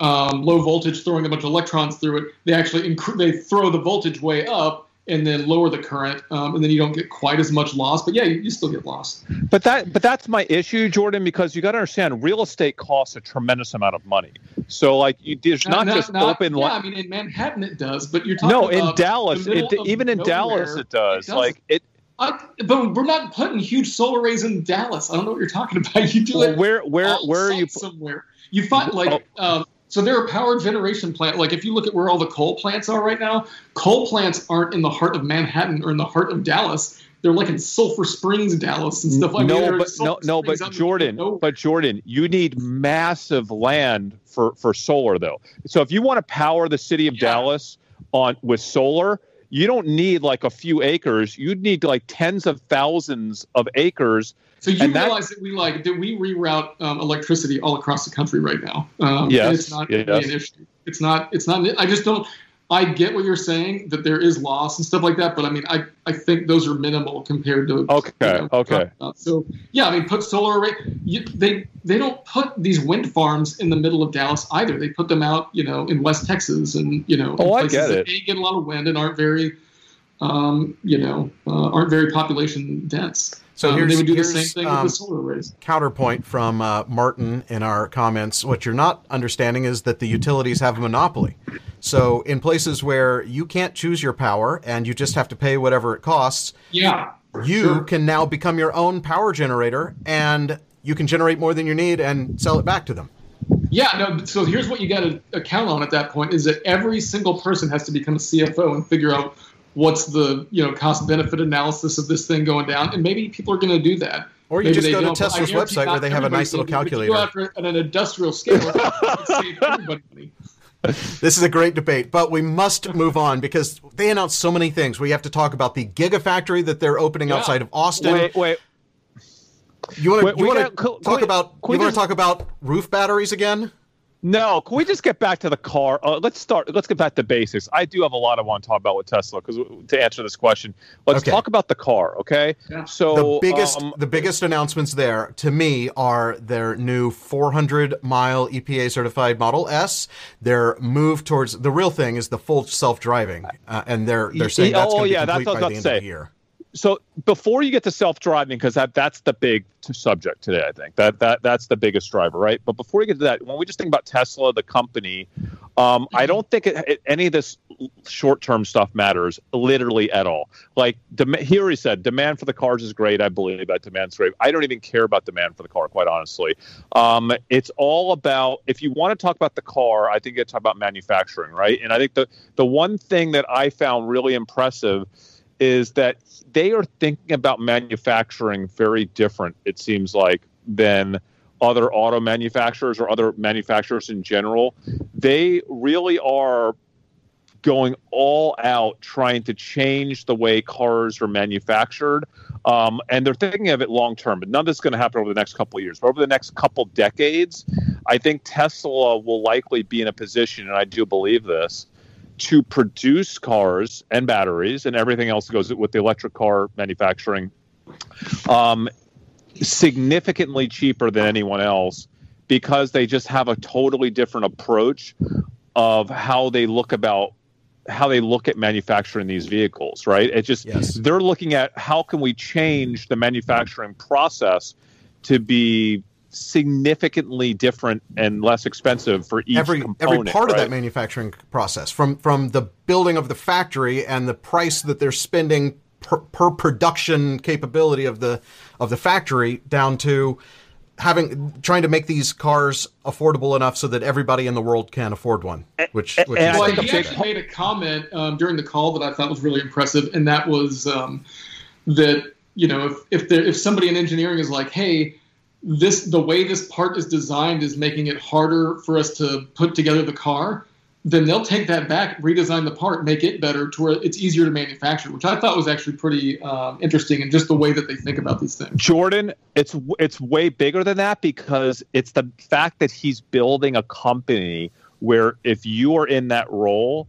um, low voltage throwing a bunch of electrons through it, they actually inc- they throw the voltage way up and then lower the current, um, and then you don't get quite as much loss. But yeah, you, you still get loss. But that but that's my issue, Jordan, because you got to understand real estate costs a tremendous amount of money. So like you, there's not, just open. Yeah, I mean in Manhattan it does, but you're talking no, in Dallas, it, even in Dallas, nowhere, it does. doesn't. like it. I, but we're not putting huge solar arrays in Dallas. I don't know what you're talking about. You do Well, it where where where are you? somewhere? You find like um, so there are power generation plant. Like if you look at where all the coal plants are right now, coal plants aren't in the heart of Manhattan or in the heart of Dallas. They're like in Sulphur Springs, Dallas, and stuff like that. no, but no, no, but Jordan, but Jordan, you need massive land for for solar though. So if you want to power the city of Yeah. Dallas on with solar, you don't need like a few acres. You'd need like tens of thousands of acres. So you realize that, that, we like that we reroute um, electricity all across the country right now. Um, yes, it's not yes. an issue. It's not. It's not. I just don't. I get what you're saying that there is loss and stuff like that, but I mean, I, I think those are minimal compared to. Okay. You know, okay. So yeah, I mean, put solar array. You, they they don't put these wind farms in the middle of Dallas either. They put them out, you know, in West Texas and you know, oh, I get it. They get a lot of wind and aren't very, um, you know, uh, aren't very population dense. So um, they would do the same thing um, with the solar arrays. Counterpoint from uh, Martin in our comments: What you're not understanding is that the utilities have a monopoly. So in places where you can't choose your power and you just have to pay whatever it costs, yeah, you sure. can now become your own power generator and you can generate more than you need and sell it back to them. Yeah, no. So here's what you got to account on at that point: is that every single person has to become a CFO and figure out what's the you know cost benefit analysis of this thing going down, and maybe people are going to do that. Or you maybe just go to Tesla's website where they have a nice little calculator. Go after at an industrial scale, save everybody money. This is a great debate, but we must move on because they announced so many things. We have to talk about the gigafactory that they're opening yeah. outside of Austin. Wait, wait. You want to talk we, about? You want to talk about roof batteries again? No, can we just get back to the car? Uh, let's start. Let's get back to basics. I do have a lot I want to talk about with Tesla because to answer this question, let's okay. talk about the car. Okay. Yeah. So the biggest um, the biggest announcements there to me are their new 400 mile EPA certified Model S. Their move towards the real thing is the full self driving, uh, and they're they're saying that's oh, going to yeah, be complete by the end say. of the year so before you get to self-driving because that that's the big subject today i think. That that that's the biggest driver right? But before we get to that when we just think about tesla the company um, i don't think it, it, any of this short-term stuff matters literally at all. Like dem- he said demand for the cars is great i believe that demand's great. I don't even care about demand for the car quite honestly. Um, it's all about if you want to talk about the car i think you talk about manufacturing right? And i think the the one thing that i found really impressive is that they are thinking about manufacturing very different, it seems like, than other auto manufacturers or other manufacturers in general. They really are going all out trying to change the way cars are manufactured. Um, and they're thinking of it long term, but none of this is going to happen over the next couple of years. But over the next couple decades, I think Tesla will likely be in a position, and I do believe this, to produce cars and batteries and everything else that goes with the electric car manufacturing um, significantly cheaper than anyone else because they just have a totally different approach of how they look about how they look at manufacturing these vehicles right it just yes. they're looking at how can we change the manufacturing process to be significantly different and less expensive for each every component, every part right? of that manufacturing process from from the building of the factory and the price that they're spending per, per production capability of the of the factory down to having trying to make these cars affordable enough so that everybody in the world can afford one. Which, which and well, he actually made a comment um, during the call that I thought was really impressive, and that was um, that you know if if there if somebody in engineering is like, hey this the way this part is designed is making it harder for us to put together the car then they'll take that back redesign the part make it better to where it's easier to manufacture which i thought was actually pretty um, interesting and just the way that they think about these things. Jordan it's it's way bigger than that because it's the fact that he's building a company where if you are in that role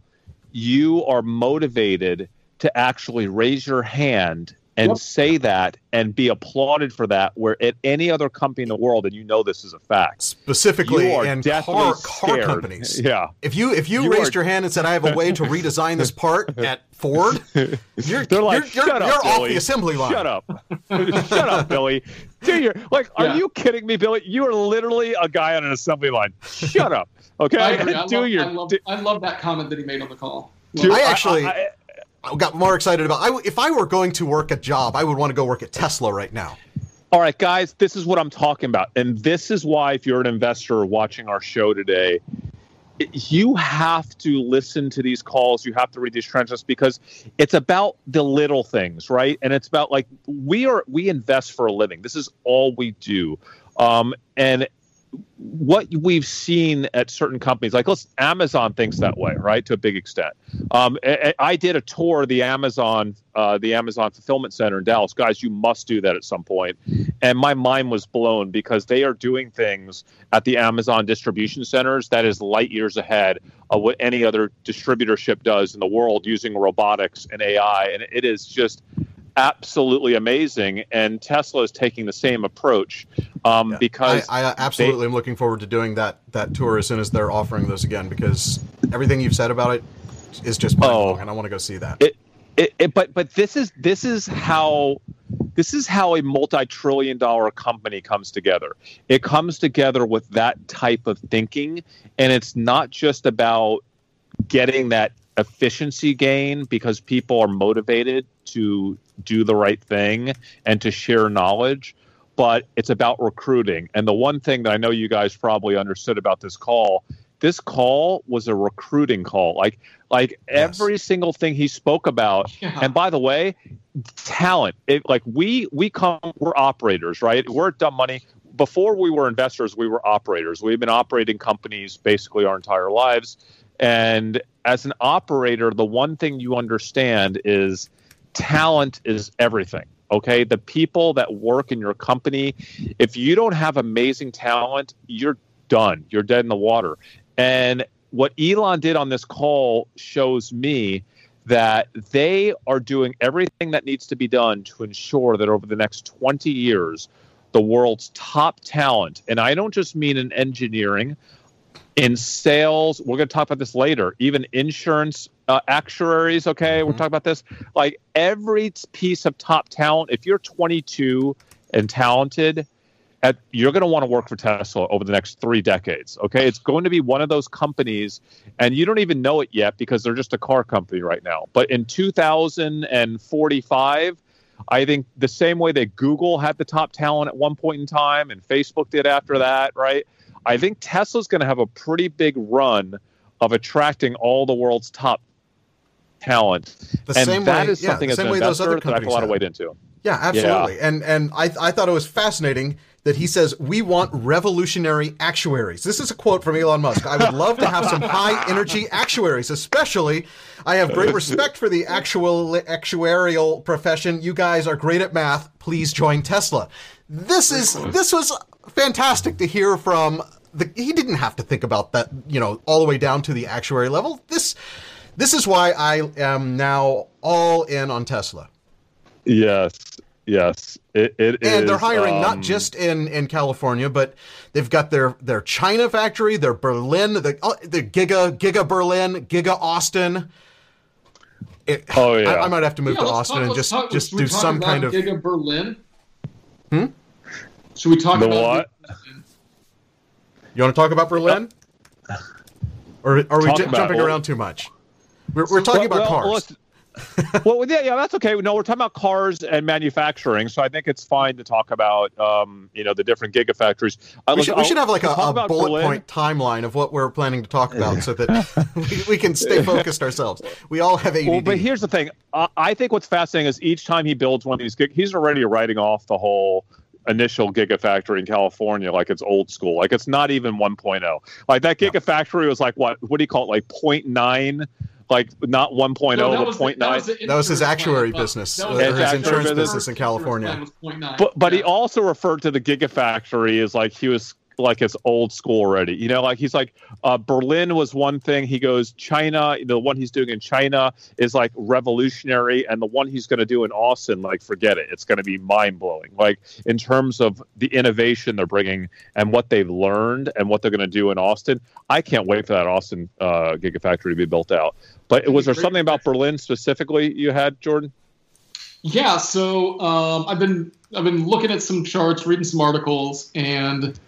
you are motivated to actually raise your hand and yep. say that and be applauded for that where at any other company in the world and you know this is a fact specifically in car, car companies. Yeah. If you if you, you raised are... your hand and said i have a way to redesign this part at ford you're, They're like, you're, Shut you're, up, you're off the assembly line. Shut up. Shut up billy. Do you like are yeah. you kidding me billy? You are literally a guy on an assembly line. Shut up okay? I, agree. I, do love, your, I, love, I love that comment that he made on the call. Dude, I actually I, got more excited about. I, if I were going to work a job, I would want to go work at Tesla right now. All right, guys, this is what I'm talking about, and this is why, if you're an investor watching our show today, you have to listen to these calls. You have to read these transcripts because it's about the little things, right? And it's about like we are we invest for a living. This is all we do, um, and what we've seen at certain companies, like let's Amazon thinks that way, right, to a big extent. Um, I, did a tour of the Amazon, uh, the Amazon fulfillment center in Dallas. Guys, you must do that at some point. And my mind was blown because they are doing things at the Amazon distribution centers that is light years ahead of what any other distributorship does in the world using robotics and AI. And it is just absolutely amazing, and Tesla is taking the same approach um, yeah. because I, I absolutely they, am looking forward to doing that that tour as soon as they're offering those again because everything you've said about it is just oh, and I want to go see that. It, it, it, but but this is this is how this is how a multi-trillion dollar company comes together. It comes together with that type of thinking, and it's not just about getting that efficiency gain because people are motivated to do the right thing and to share knowledge but it's about recruiting. And the one thing that i know you guys probably understood about this call this call was a recruiting call. Like like yes. every single thing he spoke about. Yeah. and by the way talent. It, like we we come we're operators right? We're at dumb money. Before we were investors we were operators. We've been operating companies basically our entire lives. And as an operator, the one thing you understand is talent is everything. Okay. The people that work in your company, if you don't have amazing talent, you're done. You're dead in the water. And what Elon did on this call shows me that they are doing everything that needs to be done to ensure that over the next 20 years, the world's top talent, and I don't just mean in engineering, in sales we're going to talk about this later even insurance uh, actuaries okay mm-hmm. we're talking about this like every piece of top talent if you're 22 and talented at, you're going to want to work for tesla over the next three decades okay it's going to be one of those companies and you don't even know it yet because they're just a car company right now but in 2045 I think the same way that Google had the top talent at one point in time and Facebook did after that, right? I think Tesla's going to have a pretty big run of attracting all the world's top talent. The and same that way, is something yeah, as an investor that I a lot of weight into. Yeah, absolutely. Yeah. And and I I thought it was fascinating that he says we want revolutionary actuaries. This is a quote from Elon Musk. I would love to have some high energy actuaries, especially I have great respect for the actual actuarial profession. You guys are great at math. Please join Tesla. This is this was fantastic to hear from the, he didn't have to think about that, you know, all the way down to the actuary level. This this is why I am now all in on Tesla. Yes, yes, it, it and is, they're hiring um, not just in, in California, but they've got their their China factory, their Berlin, the oh, the Giga Giga Berlin, Giga Austin. It, oh yeah, I, I, might have to move yeah, to Austin talk, and just talk, just do some kind of Giga Berlin. Hmm. Should we talk the about what? You want to talk about Berlin? Or are we j- jumping around too much? We're, we're talking well, about cars. well, yeah, yeah, that's okay. No, we're talking about cars and manufacturing, so I think it's fine to talk about, um, you know, the different gigafactories. Uh, we, should, we should have like a, a bullet Berlin. point timeline of what we're planning to talk about, so that we, we, can stay focused ourselves. We all have ADD. Well, but here's the thing: uh, I think what's fascinating is each time he builds one of these, gig, he's already writing off the whole initial gigafactory in California like it's old school. Like it's not even 1.0. Like that gigafactory was like what what do you call it? Like 0.9 like not 1.0 no, but 0.9 that, was, that was his actuary plan. business. Uh, his, his insurance business, business in california. But but yeah. he also referred to the gigafactory as like he was like it's old school already. You know, like he's like uh, Berlin was one thing. He goes China. The one he's doing in China is like revolutionary, and the one he's going to do in Austin, like forget it. It's going to be mind blowing. Like in terms of the innovation they're bringing and what they've learned and what they're going to do in Austin. I can't wait for that Austin uh, Gigafactory to be built out. But was there something about Berlin specifically you had, Jordan? Yeah, so um, I've been I've been looking at some charts, reading some articles, and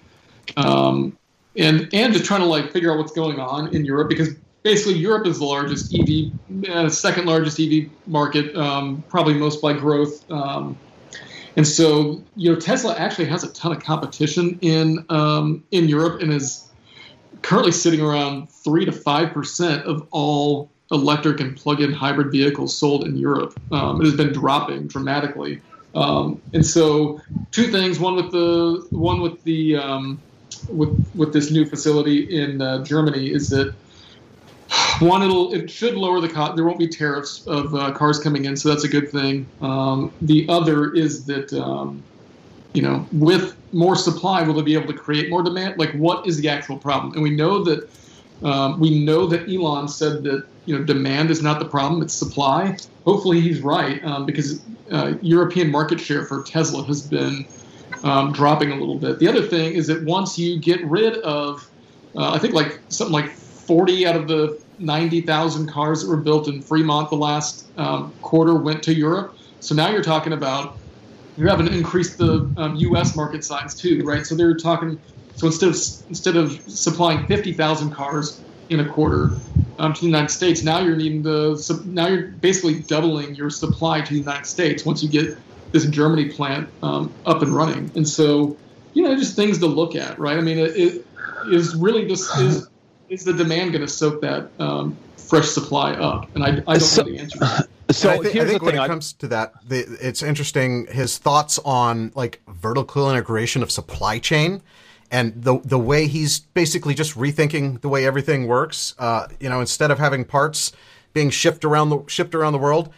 um, and and just trying to like figure out what's going on in Europe because basically Europe is the largest EV, uh, second largest EV market, um, probably most by growth. Um, and so you know Tesla actually has a ton of competition in um, in Europe and is currently sitting around three to five percent of all electric and plug-in hybrid vehicles sold in Europe. Um, it has been dropping dramatically. Um, and so two things: one with the one with the um, with with this new facility in uh, Germany is that one it'll it should lower the cost. There won't be tariffs of uh, cars coming in, so that's a good thing. Um, the other is that um, you know with more supply, will they be able to create more demand? Like, what is the actual problem? And we know that um, we know that Elon said that you know demand is not the problem; it's supply. Hopefully, he's right um, because uh, European market share for Tesla has been um, dropping a little bit. The other thing is that once you get rid of, uh, I think like something like 40 out of the 90,000 cars that were built in Fremont the last um, quarter went to Europe. So now you're talking about you're having to increase the um, U.S. market size too, right? So they're talking. So instead of instead of supplying 50,000 cars in a quarter um, to the United States, now you're needing to now you're basically doubling your supply to the United States once you get this Germany plant um, up and running. And so, you know, just things to look at, right? I mean, it, it is really this is is the demand going to soak that um, fresh supply up? And I, I don't so, know the answer. So I think, I think when it I, comes to that, the, it's interesting his thoughts on like vertical integration of supply chain and the the way he's basically just rethinking the way everything works. Uh, you know, instead of having parts being shipped around the shipped around the world,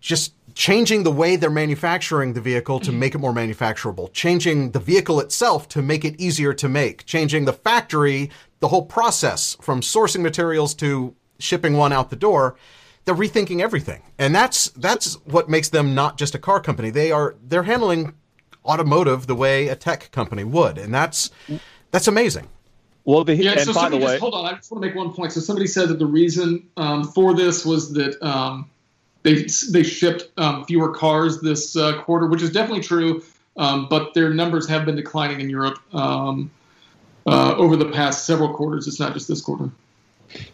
just changing the way they're manufacturing the vehicle to make it more manufacturable, changing the vehicle itself to make it easier to make, changing the factory, the whole process from sourcing materials to shipping one out the door. They're rethinking everything. And that's that's what makes them not just a car company. They are they're handling automotive the way a tech company would. And that's that's amazing. Well, the, yeah, so by the way, just, hold on. I just want to make one point. So somebody said that the reason um, for this was that um, they they shipped um, fewer cars this uh, quarter, which is definitely true. Um, but their numbers have been declining in Europe um, uh, over the past several quarters. It's not just this quarter.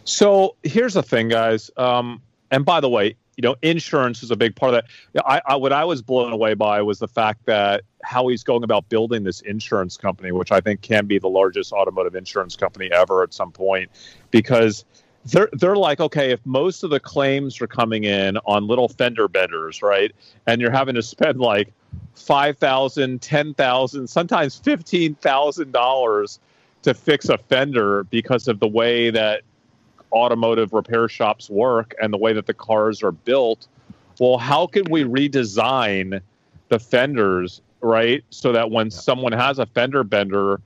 So here's the thing, guys. Um, and by the way, you know, insurance is a big part of that. I, I, what I was blown away by was the fact that how he's going about building this insurance company, which I think can be the largest automotive insurance company ever at some point, because they're they're like, okay, if most of the claims are coming in on little fender benders, right, and you're having to spend like five thousand, ten thousand, sometimes fifteen thousand dollars to fix a fender because of the way that automotive repair shops work and the way that the cars are built. Well, how can we redesign the fenders, right, so that when someone has a fender bender,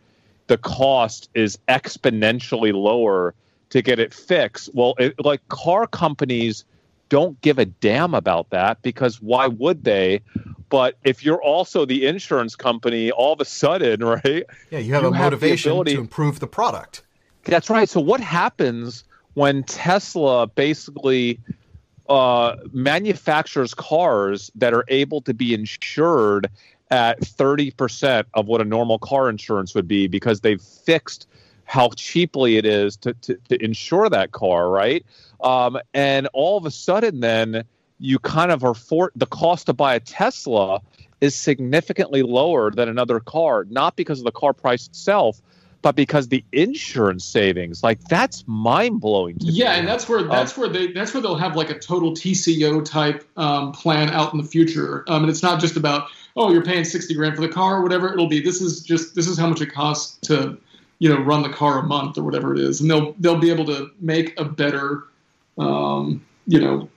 the cost is exponentially lower to get it fixed. Well, it, like car companies don't give a damn about that because why would they? But if you're also the insurance company, all of a sudden, right? Yeah, you have you a have motivation ability, to improve the product. That's right. So what happens when Tesla basically uh, manufactures cars that are able to be insured at 30% of what a normal car insurance would be because they've fixed how cheaply it is to, to, to insure that car, right? Um, and all of a sudden, then you kind of are for the cost to buy a Tesla is significantly lower than another car, not because of the car price itself, but because the insurance savings, like that's mind blowing. Yeah, me. and that's where that's um, where they that's where they'll have like a total TCO type um, plan out in the future. Um, and it's not just about oh you're paying sixty grand for the car or whatever it'll be. This is just this is how much it costs to you know run the car a month or whatever it is, and they'll they'll be able to make a better um, you know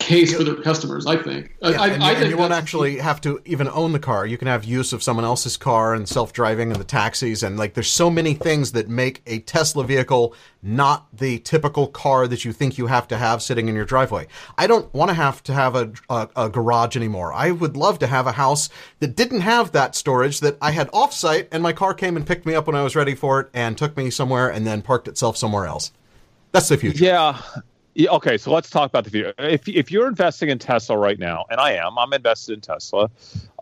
case for their customers. I think. Yeah, I, and, I, and you won't actually have to even own the car. You can have use of someone else's car and self-driving and the taxis and like there's so many things that make a Tesla vehicle not the typical car that you think you have to have sitting in your driveway. I don't want to have to have a, a, a garage anymore. I would love to have a house that didn't have that storage that I had offsite and my car came and picked me up when I was ready for it and took me somewhere and then parked itself somewhere else. That's the future. Yeah, yeah, okay, so let's talk about the future. If if you're investing in Tesla right now, and I am, I'm invested in Tesla.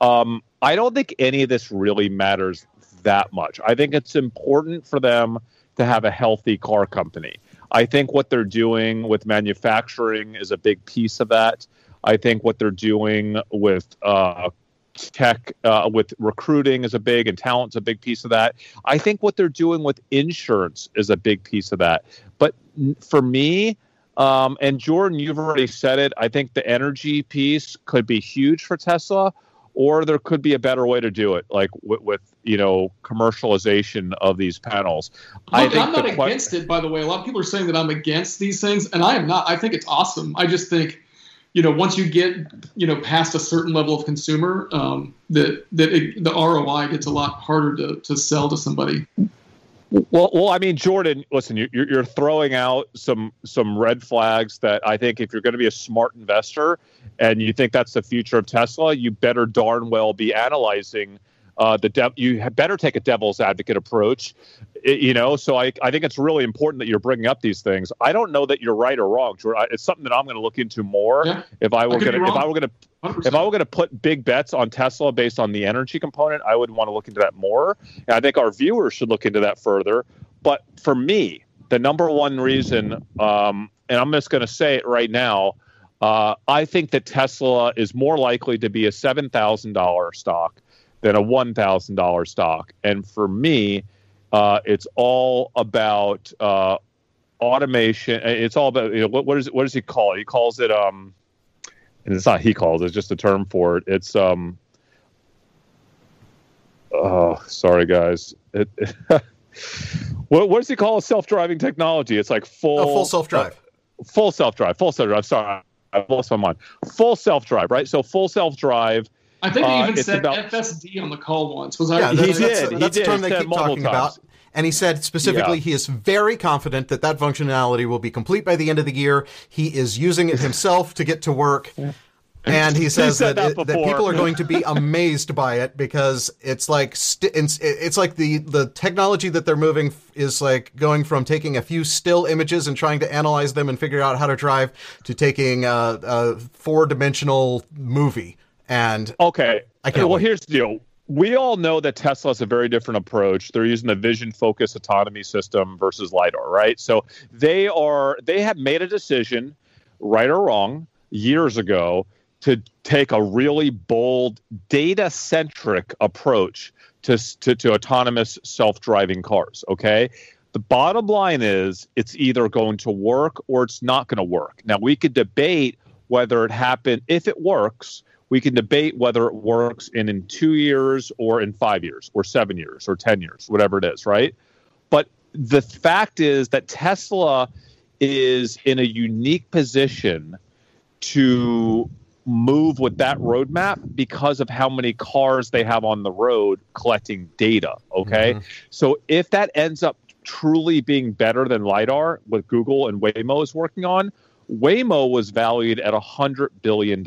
Um, I don't think any of this really matters that much. I think it's important for them to have a healthy car company. I think what they're doing with manufacturing is a big piece of that. I think what they're doing with uh, tech, uh, with recruiting is a big, and talent's a big piece of that. I think what they're doing with insurance is a big piece of that. But for me, um, and Jordan, you've already said it. I think the energy piece could be huge for Tesla, or there could be a better way to do it, like with, with you know commercialization of these panels. Look, I think I'm not que- against it. By the way, a lot of people are saying that I'm against these things, and I am not. I think it's awesome. I just think you know, once you get you know past a certain level of consumer, um, that that it, the ROI gets a lot harder to to sell to somebody. Well, well, I mean, Jordan, listen, you're, you're throwing out some some red flags that I think if you're going to be a smart investor and you think that's the future of Tesla, you better darn well be analyzing uh, the de- you better take a devil's advocate approach, it, you know. So I, I think it's really important that you're bringing up these things. I don't know that you're right or wrong. It's something that I'm going to look into more. Yeah. If I were going to, if I were going to, if I were going to put big bets on Tesla based on the energy component, I would want to look into that more. And I think our viewers should look into that further. But for me, the number one reason, um, and I'm just going to say it right now. Uh, I think that Tesla is more likely to be a seven thousand dollar stock than a $1,000 stock. And for me, uh, it's all about uh, automation. It's all about you know, what, what, is it, what does he call it? He calls it um, and it's not he calls it, it's just a term for it. It's um, oh, sorry guys. It, what, what does he call a self-driving technology? It's like full oh, full self-drive. Uh, full self-drive. Full self-drive. Sorry, I lost my mind. Full self-drive, right? So full self-drive I think they uh, even said about, FSD on the call once. Was yeah, I? He did. That's, that's he the term they keep talking times. about. And he said specifically yeah. he is very confident that that functionality will be complete by the end of the year. He is using it himself to get to work. And he says that, that, it, that, people are going to be amazed by it because it's like st- it's, it's like the the technology that they're moving is like going from taking a few still images and trying to analyze them and figure out how to drive to taking a, a four dimensional movie and okay, I can't. Well, wait. here's the deal. We all know that Tesla has a very different approach. They're using the vision focused autonomy system versus lidar, right? So they are they have made a decision, right or wrong, years ago to take a really bold data centric approach to, to, to autonomous self driving cars. Okay. The bottom line is it's either going to work or it's not going to work. Now, we could debate whether it happened, if it works, we can debate whether it works in, in two years or in five years or seven years or 10 years, whatever it is, right? But the fact is that Tesla is in a unique position to move with that roadmap because of how many cars they have on the road collecting data. Okay. Mm-hmm. So if that ends up truly being better than LiDAR, what Google and Waymo is working on, Waymo was valued at $100 billion.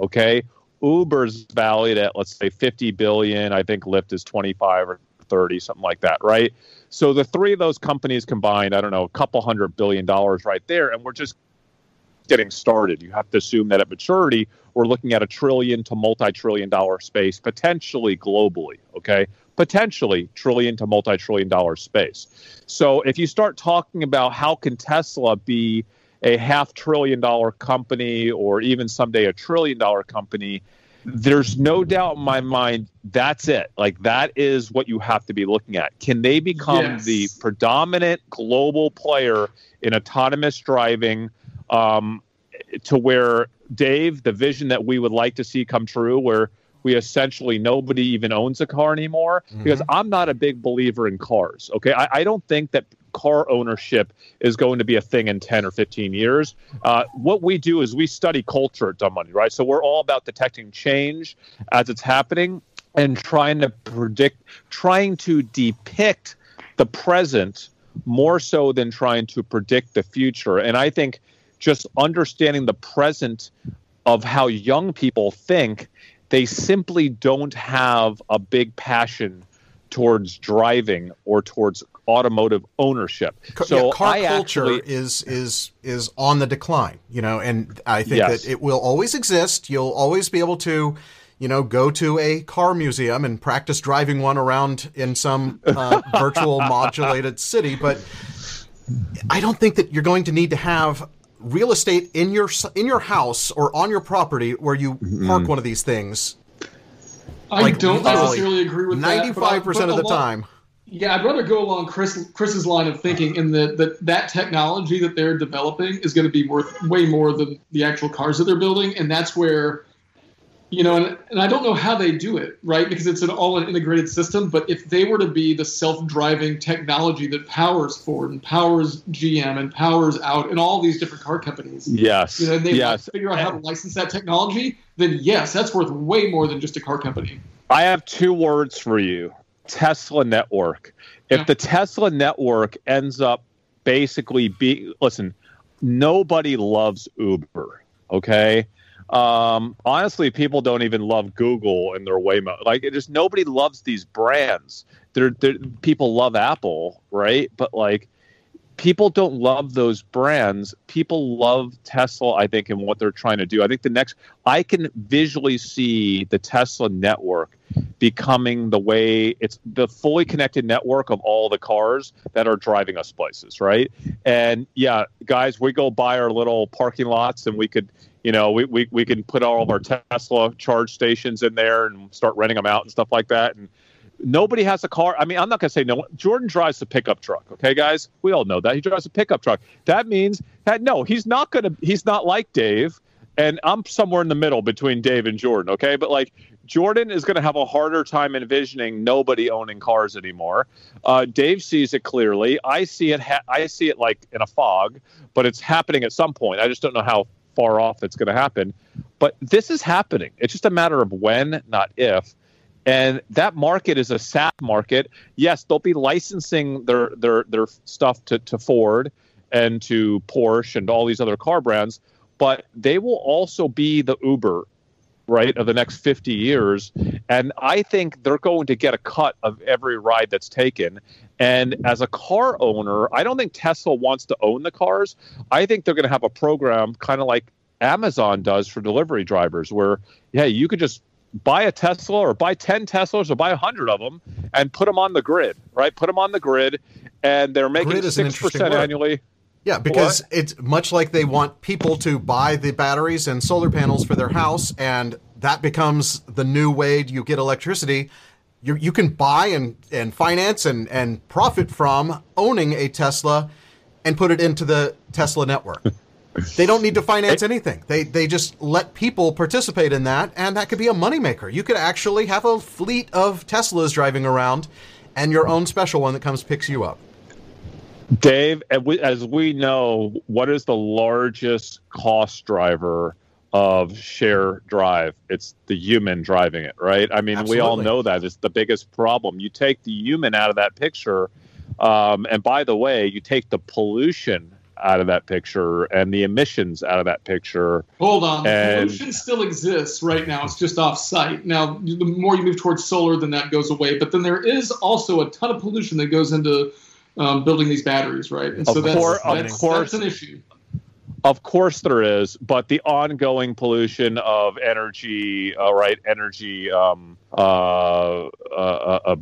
Okay. Uber's valued at let's say 50 billion. I think Lyft is 25 or 30, something like that, right? So the three of those companies combined, I don't know, a couple hundred billion dollars right there, and we're just getting started. You have to assume that at maturity, we're looking at a trillion to multi-trillion dollar space, potentially globally. Okay, potentially trillion to multi-trillion dollar space. So if you start talking about how can Tesla be a half trillion dollar company or even someday a trillion dollar company, there's no doubt in my mind that's it. Like that is what you have to be looking at. Can they become yes. the predominant global player in autonomous driving um, to where Dave, the vision that we would like to see come true, where we essentially nobody even owns a car anymore mm-hmm. because I'm not a big believer in cars. Okay, I, I, don't think that car ownership is going to be a thing in 10 or 15 years. Uh, what we do is we study culture at Dumb Money, right? So we're all about detecting change as it's happening and trying to predict, trying to depict the present more so than trying to predict the future. And I think just understanding the present of how young people think, they simply don't have a big passion towards driving or towards automotive ownership. So yeah, car I culture actually, is is is on the decline, you know, and I think yes. that it will always exist. You'll always be able to you know, go to a car museum and practice driving one around in some uh, virtual modulated city. But I don't think that you're going to need to have real estate in your in your house or on your property where you mm-hmm. park one of these things. I like, don't necessarily agree with 95% that. Ninety-five percent of the time. Yeah, I'd rather go along Chris Chris's line of thinking in that that that technology that they're developing is going to be worth way more than the actual cars that they're building, and that's where you know, and, and I don't know how they do it, right? Because it's an all an integrated system. But if they were to be the self driving technology that powers Ford and powers GM and powers out and all these different car companies, yes, you know, and they yes. figure out how to license that technology, then yes, that's worth way more than just a car company. I have two words for you Tesla network. If Yeah. the Tesla network ends up basically being, listen, nobody loves Uber, okay? Um, honestly, people don't even love Google and their Waymo. Like, it just nobody loves these brands. They're, they're, people love Apple, right? But like, people don't love those brands. People love Tesla, I think, and what they're trying to do. I think the next, I can visually see the Tesla network becoming the way it's the fully connected network of all the cars that are driving us places, right? And yeah, guys, we go buy our little parking lots and we could, you know, we, we, we can put all of our Tesla charge stations in there and start renting them out and stuff like that. And nobody has a car. I mean, I'm not going to say no. Jordan drives a pickup truck. Okay, guys, we all know that he drives a pickup truck. That means that no, he's not going to. He's not like Dave, and I'm somewhere in the middle between Dave and Jordan. Okay, but like Jordan is going to have a harder time envisioning nobody owning cars anymore. Uh, Dave sees it clearly. I see it. Ha- I see it like in a fog, but it's happening at some point. I just don't know how far off it's going to happen. But this is happening. It's just a matter of when, not if and that market is a SaaS market. Yes, they'll be licensing their their their stuff to, to Ford and to Porsche and all these other car brands, but they will also be the Uber, right, of the next 50 years. And I think they're going to get a cut of every ride that's taken. And as a car owner, I don't think Tesla wants to own the cars. I think they're going to have a program kind of like Amazon does for delivery drivers, where hey, you could just buy a Tesla or buy 10 Teslas or buy 100 of them and put them on the grid, right? Put them on the grid and they're making Grid is an interesting 6% word. annually. Yeah, because it's much like they want people to buy the batteries and solar panels for their house, and that becomes the new way you get electricity. You, you can buy and, and finance and, and profit from owning a Tesla and put it into the Tesla network. they don't need to finance anything. They, they just let people participate in that, and that could be a moneymaker. You could actually have a fleet of Teslas driving around and your own special one that comes picks you up. Dave, as we- know, what is the largest cost driver of share drive? It's the human driving it, right? I mean, we all know that it's the biggest problem. You take the human out of that picture, um, and by the way, you take the pollution out of that picture and the emissions out of that picture. Hold on, And- pollution still exists right now. It's just off site. Now, the more you move towards solar, then that goes away. But then there is also a ton of pollution that goes into um, building these batteries, right? And so Of that's, course- of course. that's an issue. Of course, there is, but the ongoing pollution of energy, all right, energy um, uh, uh, uh, uh,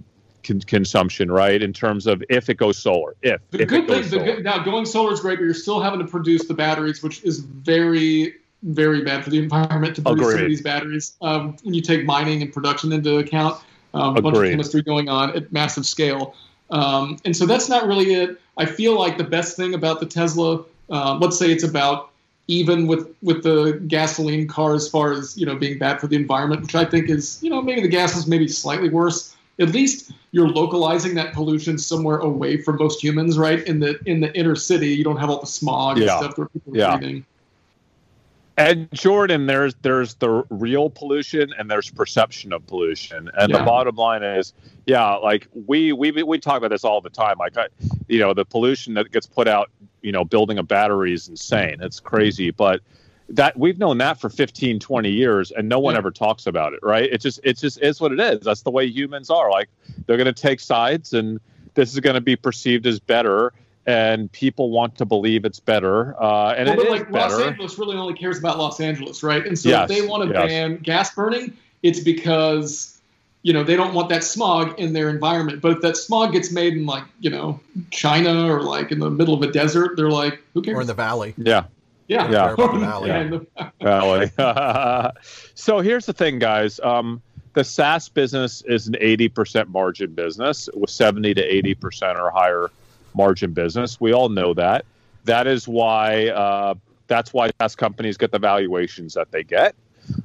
con- consumption, right, in terms of if it goes solar, if, The if good it thing, the good, now going solar is great, but you're still having to produce the batteries, which is very, very bad for the environment to produce some of these batteries. Um, when you take mining and production into account, um, a bunch of chemistry going on at massive scale. Um, and so that's not really it. I feel like the best thing about the Tesla, uh, let's say it's about even with with the gasoline car as far as you know being bad for the environment, which I think is you know maybe the gas is maybe slightly worse. At least you're localizing that pollution somewhere away from most humans, right? In the in the inner city, you don't have all the smog and stuff where people are Yeah. breathing. And Jordan, there's there's the real pollution and there's perception of pollution. And Yeah. the bottom line is, yeah, like we we we talk about this all the time. Like, I, you know, the pollution that gets put out, you know, building a battery is insane. It's crazy, but that we've known that for 15 20 years and no one Yeah. ever talks about it right it just it just is what it is that's the way humans are like they're going to take sides and this is going to be perceived as better and people want to believe it's better uh, and Well, it but is like Los Angeles really only cares about Los Angeles, right? And so Yes, if they want to yes. ban gas burning, it's because you know they don't want that smog in their environment. But if that smog gets made in like you know China or like in the middle of a desert, they're like, who cares? Or in the valley. yeah yeah, Yeah. Valley. Yeah, Valley. so here's the thing, guys. Um, the SaaS business is an 80% margin business with 70 to 80% or higher margin business. We all know that. That is why uh, that's why SaaS companies get the valuations that they get.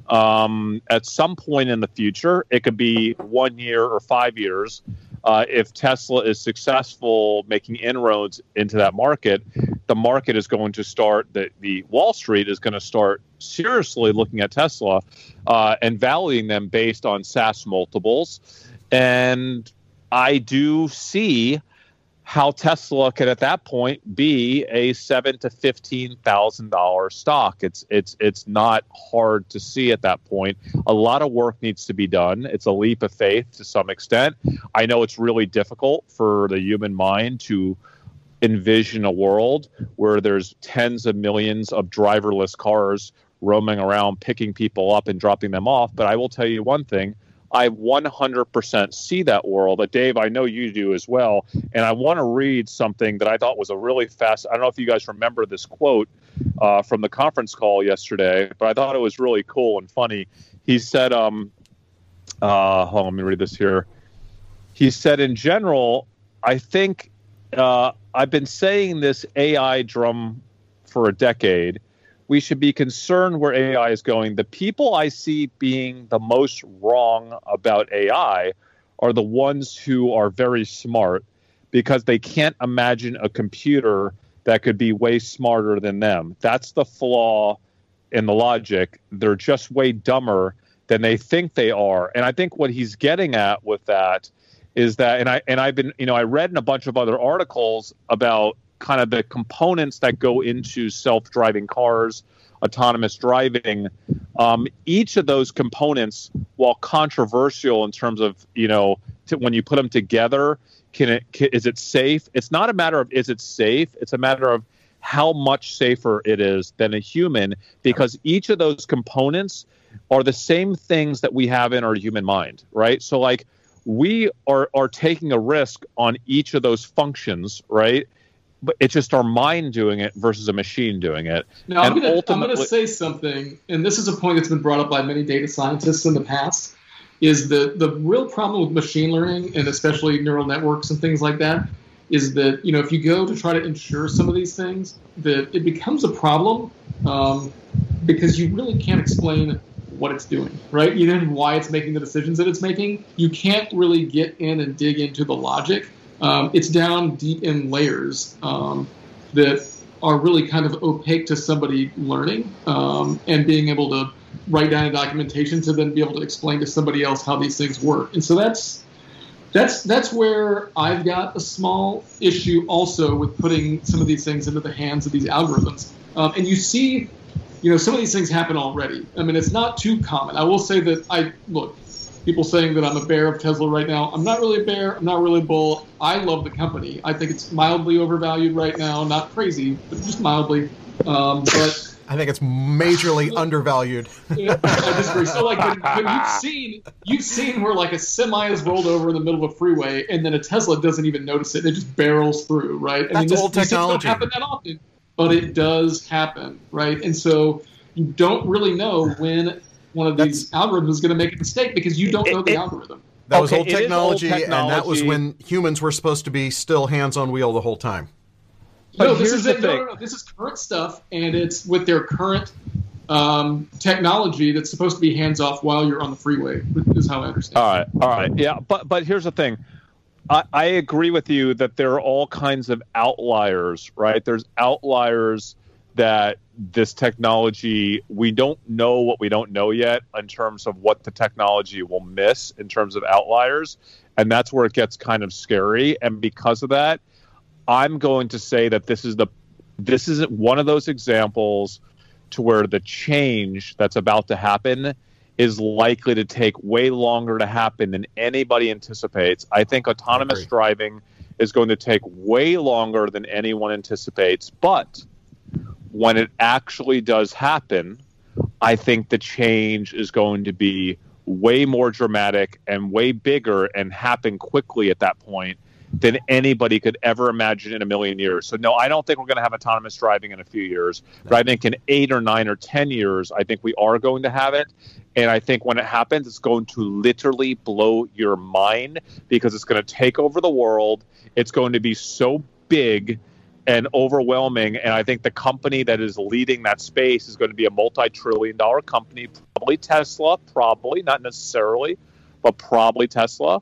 um, at some point in the future. It could be one year or five years. Uh, if Tesla is successful making inroads into that market, the market is going to start, the, Wall Street is going to start seriously looking at Tesla uh, and valuing them based on SaaS multiples. And I do see how Tesla could at that point be a seven to fifteen thousand dollar stock. It's it's it's not hard to see at that point. A lot of work needs to be done. It's a leap of faith to some extent. I know it's really difficult for the human mind to envision a world where there's tens of millions of driverless cars roaming around picking people up and dropping them off. But I will tell you one thing I 100% see that world. But Dave, I know you do as well. And I want to read something that I thought was a really fast. I don't know if you guys remember this quote uh, from the conference call yesterday, but I thought it was really cool and funny. He said, um, uh, hold on, let me read this here. He said, in general, I think uh, I've been saying this AI drum for a decade we should be concerned where AI is going. The people I see being the most wrong about AI are the ones who are very smart because they can't imagine a computer that could be way smarter than them. That's the flaw in the logic. They're just way dumber than they think they are. And I think what he's getting at with that is that and I and I've been, you know, I read in a bunch of other articles about kind of the components that go into self-driving cars, autonomous driving. Um, each of those components, while controversial in terms of you know to, when you put them together, can it can, is it safe? It's not a matter of is it safe. It's a matter of how much safer it is than a human because each of those components are the same things that we have in our human mind, right? So like we are are taking a risk on each of those functions, right? But it's just our mind doing it versus a machine doing it. Now, and I'm going ultimately- to say something, and this is a point that's been brought up by many data scientists in the past. Is the the real problem with machine learning and especially neural networks and things like that is that you know if you go to try to ensure some of these things that it becomes a problem um, because you really can't explain what it's doing, right? Know why it's making the decisions that it's making. You can't really get in and dig into the logic um, it's down deep in layers um, that are really kind of opaque to somebody learning um, and being able to write down a documentation to then be able to explain to somebody else how these things work. And so that's that's that's where I've got a small issue also with putting some of these things into the hands of these algorithms. Um, and you see, you know, some of these things happen already. I mean, it's not too common. I will say that I look people saying that I'm a bear of Tesla right now. I'm not really a bear. I'm not really a bull. I love the company. I think it's mildly overvalued right now. Not crazy, but just mildly. Um, but I think it's majorly undervalued. I disagree. So, like, when, when, you've seen you've seen where like a semi is rolled over in the middle of a freeway, and then a Tesla doesn't even notice it; it just barrels through, right? I That's mean, this, old technology. Don't happen that often, but it does happen, right? And so you don't really know when one of these That's, algorithms is going to make a mistake because you don't know the it, algorithm. That okay, was old technology, old technology, and that was when humans were supposed to be still hands on wheel the whole time. no, this is it. No, no, no, this is current stuff, and it's with their current um, technology that's supposed to be hands off while you're on the freeway. Is how I understand. It. All right, all right, yeah, but but here's the thing. I, I agree with you that there are all kinds of outliers, right? There's outliers that this technology we don't know what we don't know yet in terms of what the technology will miss in terms of outliers. And that's where it gets kind of scary. And because of that i'm going to say that this is the this is one of those examples to where the change that's about to happen is likely to take way longer to happen than anybody anticipates. I think autonomous I driving is going to take way longer than anyone anticipates but when it actually does happen, I think the change is going to be way more dramatic and way bigger and happen quickly at that point than anybody could ever imagine in a million years. So no, I don't think we're going to have autonomous driving in a few years, but I think in 8 or 9 or 10 years I think we are going to have it. And I think when it happens it's going to literally blow your mind because it's going to take over the world. It's going to be so big and overwhelming. And I think the company that is leading that space is going to be a multi-trillion dollar company, probably Tesla, probably not necessarily, but probably Tesla.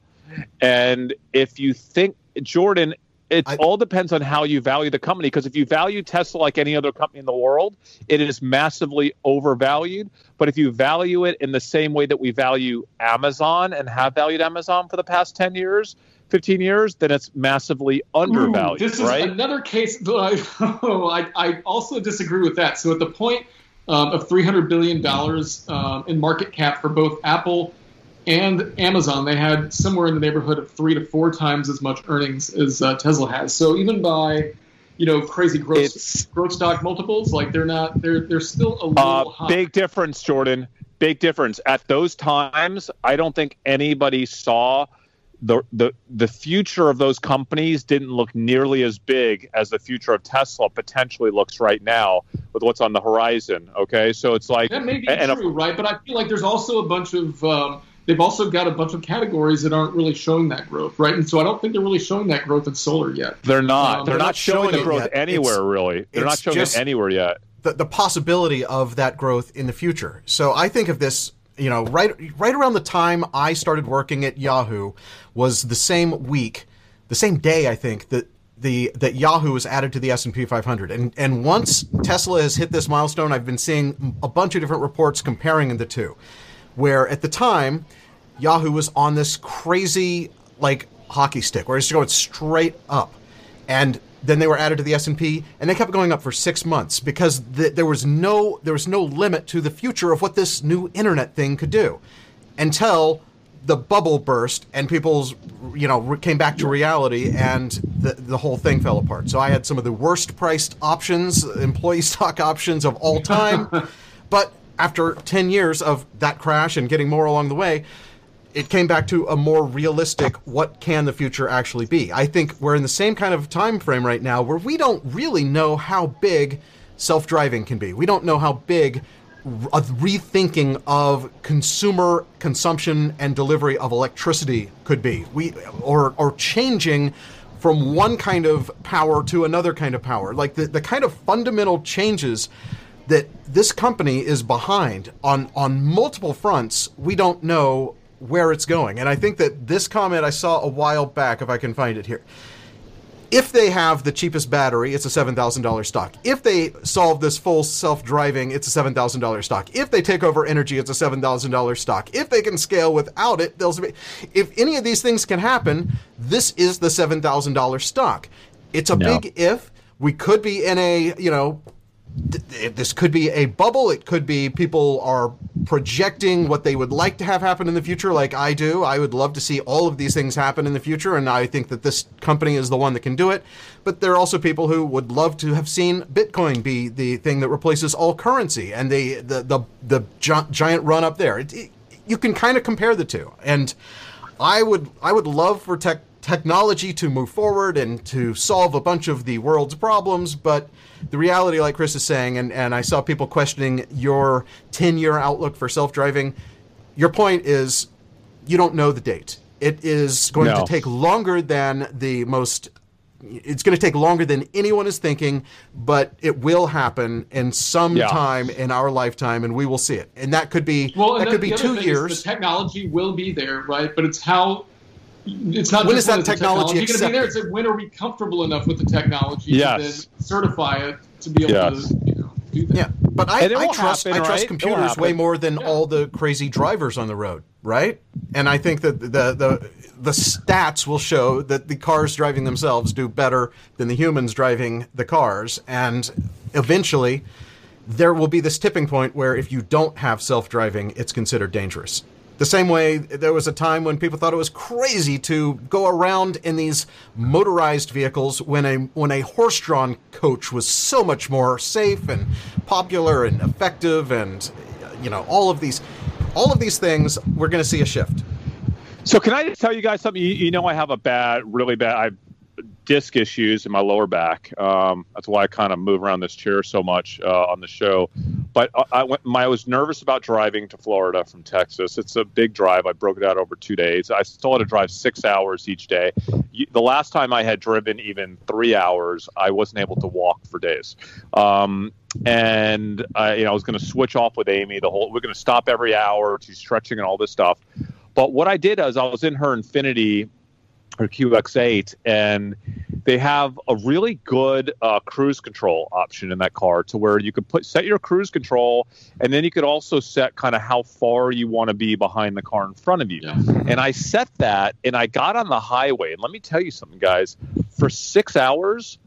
And if you think Jordan, it I, all depends on how you value the company. Because if you value Tesla like any other company in the world, it is massively overvalued. But if you value it in the same way that we value Amazon and have valued Amazon for the past 10 years, 15 years, then it's massively undervalued. Ooh, this right? another case. I, oh, I, I, also disagree with that. So at the point um, of $300 billion um, in market cap for both Apple and Amazon, they had somewhere in the neighborhood of three to four times as much earnings as uh, Tesla has. So even by you know crazy growth growth stock multiples, like they're not they're they're still a little uh, Big difference, Jordan. Big difference. At those times, I don't think anybody saw the the the future of those companies didn't look nearly as big as the future of Tesla potentially looks right now with what's on the horizon. Okay, so it's like that may be and true, a, right? But I feel like there's also a bunch of um, they've also got a bunch of categories that aren't really showing that growth, right? And so I don't think they're really showing that growth in solar yet. They're not. Um, they're, they're, not, showing, showing the growth anywhere it's, really. They're not showing it anywhere yet. The, the possibility of that growth in the future. So I think of this you know, right right around the time I started working at Yahoo was the same week, the same day I think that the that Yahoo was added to the S&P 500. And and once Tesla has hit this milestone, I've been seeing a bunch of different reports comparing the two. Where at the time Yahoo was on this crazy like hockey stick where it's going straight up. And then they were added to the S&P and they kept going up for 6 months because the, there was no there was no limit to the future of what this new internet thing could do until the bubble burst and people's you know came back to reality and the the whole thing fell apart. So I had some of the worst priced options, employee stock options of all time. but after 10 years of that crash and getting more along the way, it came back to a more realistic what can the future actually be? I think we're in the same kind of time frame right now where we don't really know how big self-driving can be. We don't know how big a rethinking of consumer consumption and delivery of electricity could be. We or or changing from one kind of power to another kind of power. Like the, the kind of fundamental changes that this company is behind on on multiple fronts we don't know where it's going. And I think that this comment I saw a while back, if I can find it here. If they have the cheapest battery, it's a $7,000 stock. If they solve this full self driving, it's a $7,000 stock. If they take over energy, it's a $7,000 stock. If they can scale without it, they'll be. If any of these things can happen, this is the $7,000 stock. It's a no. big if. We could be in a, you know, this could be a bubble. It could be people are projecting what they would like to have happen in the future, like I do. I would love to see all of these things happen in the future, and I think that this company is the one that can do it. But there are also people who would love to have seen Bitcoin be the thing that replaces all currency, and the the the, the giant run up there. It, it, you can kind of compare the two, and I would I would love for tech technology to move forward and to solve a bunch of the world's problems, but the reality, like Chris is saying, and, and I saw people questioning your 10 year outlook for self driving. Your point is you don't know the date. It is going no. to take longer than the most it's going to take longer than anyone is thinking, but it will happen in some yeah. time in our lifetime, and we will see it. And that could be well, that could be two years. the technology will be there, right? But it's how it's not when just is that technology, technology going to be there. It's like when are we comfortable enough with the technology yes. to certify it to be able yes. to you know, do that? Yeah, but I, I trust happen, I trust right? computers way more than yeah. all the crazy drivers on the road, right? And I think that the the the stats will show that the cars driving themselves do better than the humans driving the cars, and eventually there will be this tipping point where if you don't have self driving, it's considered dangerous. The same way there was a time when people thought it was crazy to go around in these motorized vehicles when a when a horse-drawn coach was so much more safe and popular and effective and you know all of these all of these things we're going to see a shift. So can I just tell you guys something? You, you know I have a bad, really bad. I disc issues in my lower back. Um, that's why I kind of move around this chair so much uh, on the show. but I, I went. My, I was nervous about driving to Florida from Texas. It's a big drive. I broke it out over two days. I still had to drive six hours each day. The last time I had driven even three hours, I wasn't able to walk for days. Um, and I, you know, I was going to switch off with Amy. The whole we're going to stop every hour. She's stretching and all this stuff. But what I did is I was in her Infiniti or QX8, and they have a really good uh, cruise control option in that car to where you could put set your cruise control, and then you could also set kind of how far you want to be behind the car in front of you. Yeah. And I set that, and I got on the highway, and let me tell you something, guys. For six hours,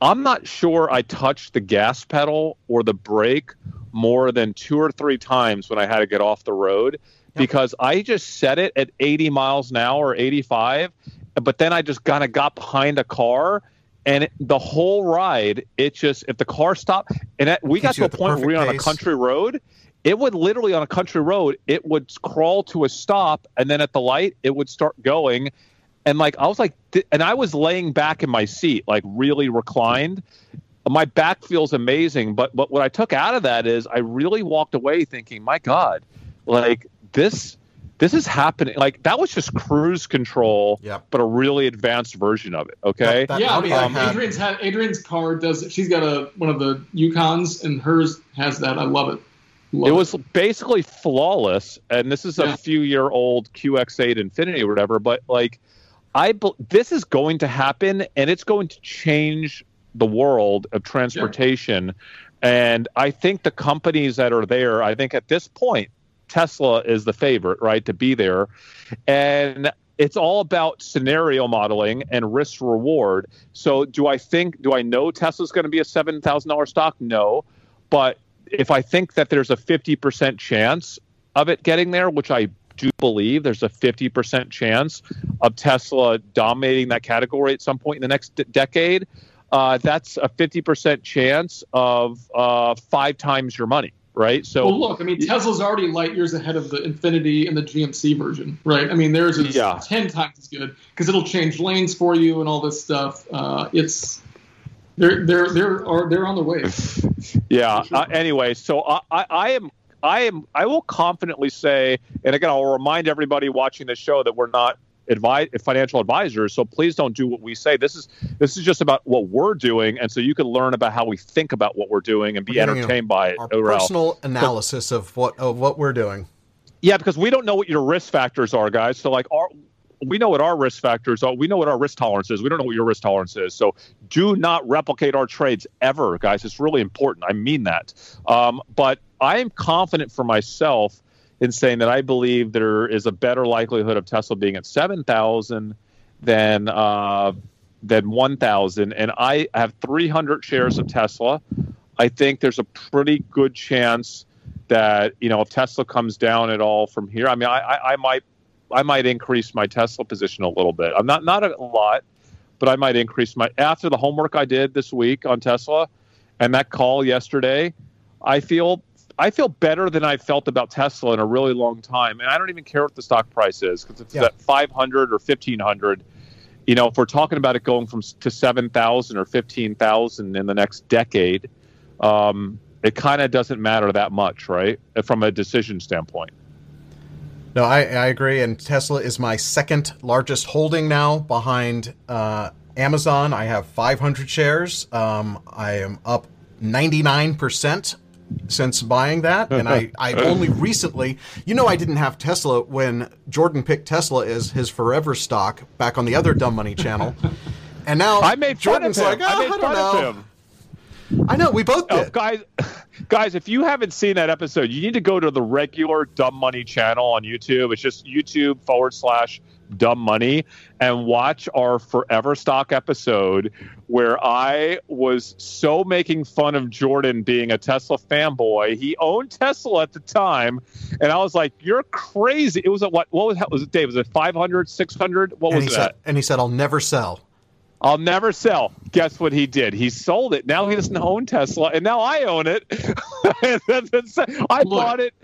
I'm not sure I touched the gas pedal or the brake more than two or three times when I had to get off the road because I just set it at 80 miles an hour or 85, but then I just kind of got behind a car. And it, the whole ride, it just if the car stopped, and it, we got to a point where we were on a country road, it would literally on a country road, it would crawl to a stop, and then at the light, it would start going, and like I was like, and I was laying back in my seat, like really reclined. My back feels amazing, but but what I took out of that is I really walked away thinking, my God, like this this is happening like that was just cruise control yep. but a really advanced version of it okay that, that yeah um, adrian's had adrian's car does it she's got a one of the yukons and hers has that i love it love it was basically flawless and this is a yeah. few year old qx8 Infiniti or whatever but like i this is going to happen and it's going to change the world of transportation yeah. and i think the companies that are there i think at this point Tesla is the favorite, right, to be there. And it's all about scenario modeling and risk reward. So, do I think, do I know Tesla's going to be a $7,000 stock? No. But if I think that there's a 50% chance of it getting there, which I do believe there's a 50% chance of Tesla dominating that category at some point in the next d- decade, uh, that's a 50% chance of uh, five times your money right? So well, look, I mean, Tesla's already light years ahead of the Infiniti and the GMC version, right? I mean, theirs is yeah. ten times as good because it'll change lanes for you and all this stuff. Uh, it's they're they're they're are they're on the way. yeah. Sure. Uh, anyway, so I, I, I am I am I will confidently say, and again, I'll remind everybody watching this show that we're not financial advisors. So please don't do what we say. This is this is just about what we're doing, and so you can learn about how we think about what we're doing and be entertained by it. Our personal analysis of what of what we're doing. Yeah, because we don't know what your risk factors are, guys. So like our we know what our risk factors are. We know what our risk tolerance is. We don't know what your risk tolerance is. So do not replicate our trades ever, guys. It's really important. I mean that. Um, but I am confident for myself in saying that I believe there is a better likelihood of Tesla being at 7,000 than uh, than 1,000. And I have 300 shares of Tesla. I think there's a pretty good chance that you know if Tesla comes down at all from here. I mean, I, I, I might I might increase my Tesla position a little bit. I'm not not a lot, but I might increase my after the homework I did this week on Tesla and that call yesterday. I feel I feel better than I felt about Tesla in a really long time, and I don't even care what the stock price is because it's yeah. at 500 or 1500. You know, if we're talking about it going from to 7,000 or 15,000 in the next decade, um, it kind of doesn't matter that much, right? From a decision standpoint. No, I, I agree. And Tesla is my second largest holding now behind uh, Amazon. I have 500 shares. Um, I am up 99% since buying that, and I I only recently, you know, I didn't have Tesla when Jordan picked Tesla as his forever stock back on the other Dumb Money channel, and now I made Jordan's like, oh, I, made I don't know. I know we both oh, did, oh, guys. Guys, if you haven't seen that episode, you need to go to the regular Dumb Money channel on YouTube. It's just YouTube forward slash dumb money and watch our forever stock episode where I was so making fun of Jordan being a Tesla fanboy. He owned Tesla at the time, and I was like, "You're crazy!" It was at what? What was was it? Dave? Was it 500, 600? What and was that? Said, and he said, "I'll never sell." I'll never sell. Guess what he did? He sold it. Now he doesn't own Tesla, and now I own it. I Look, bought it.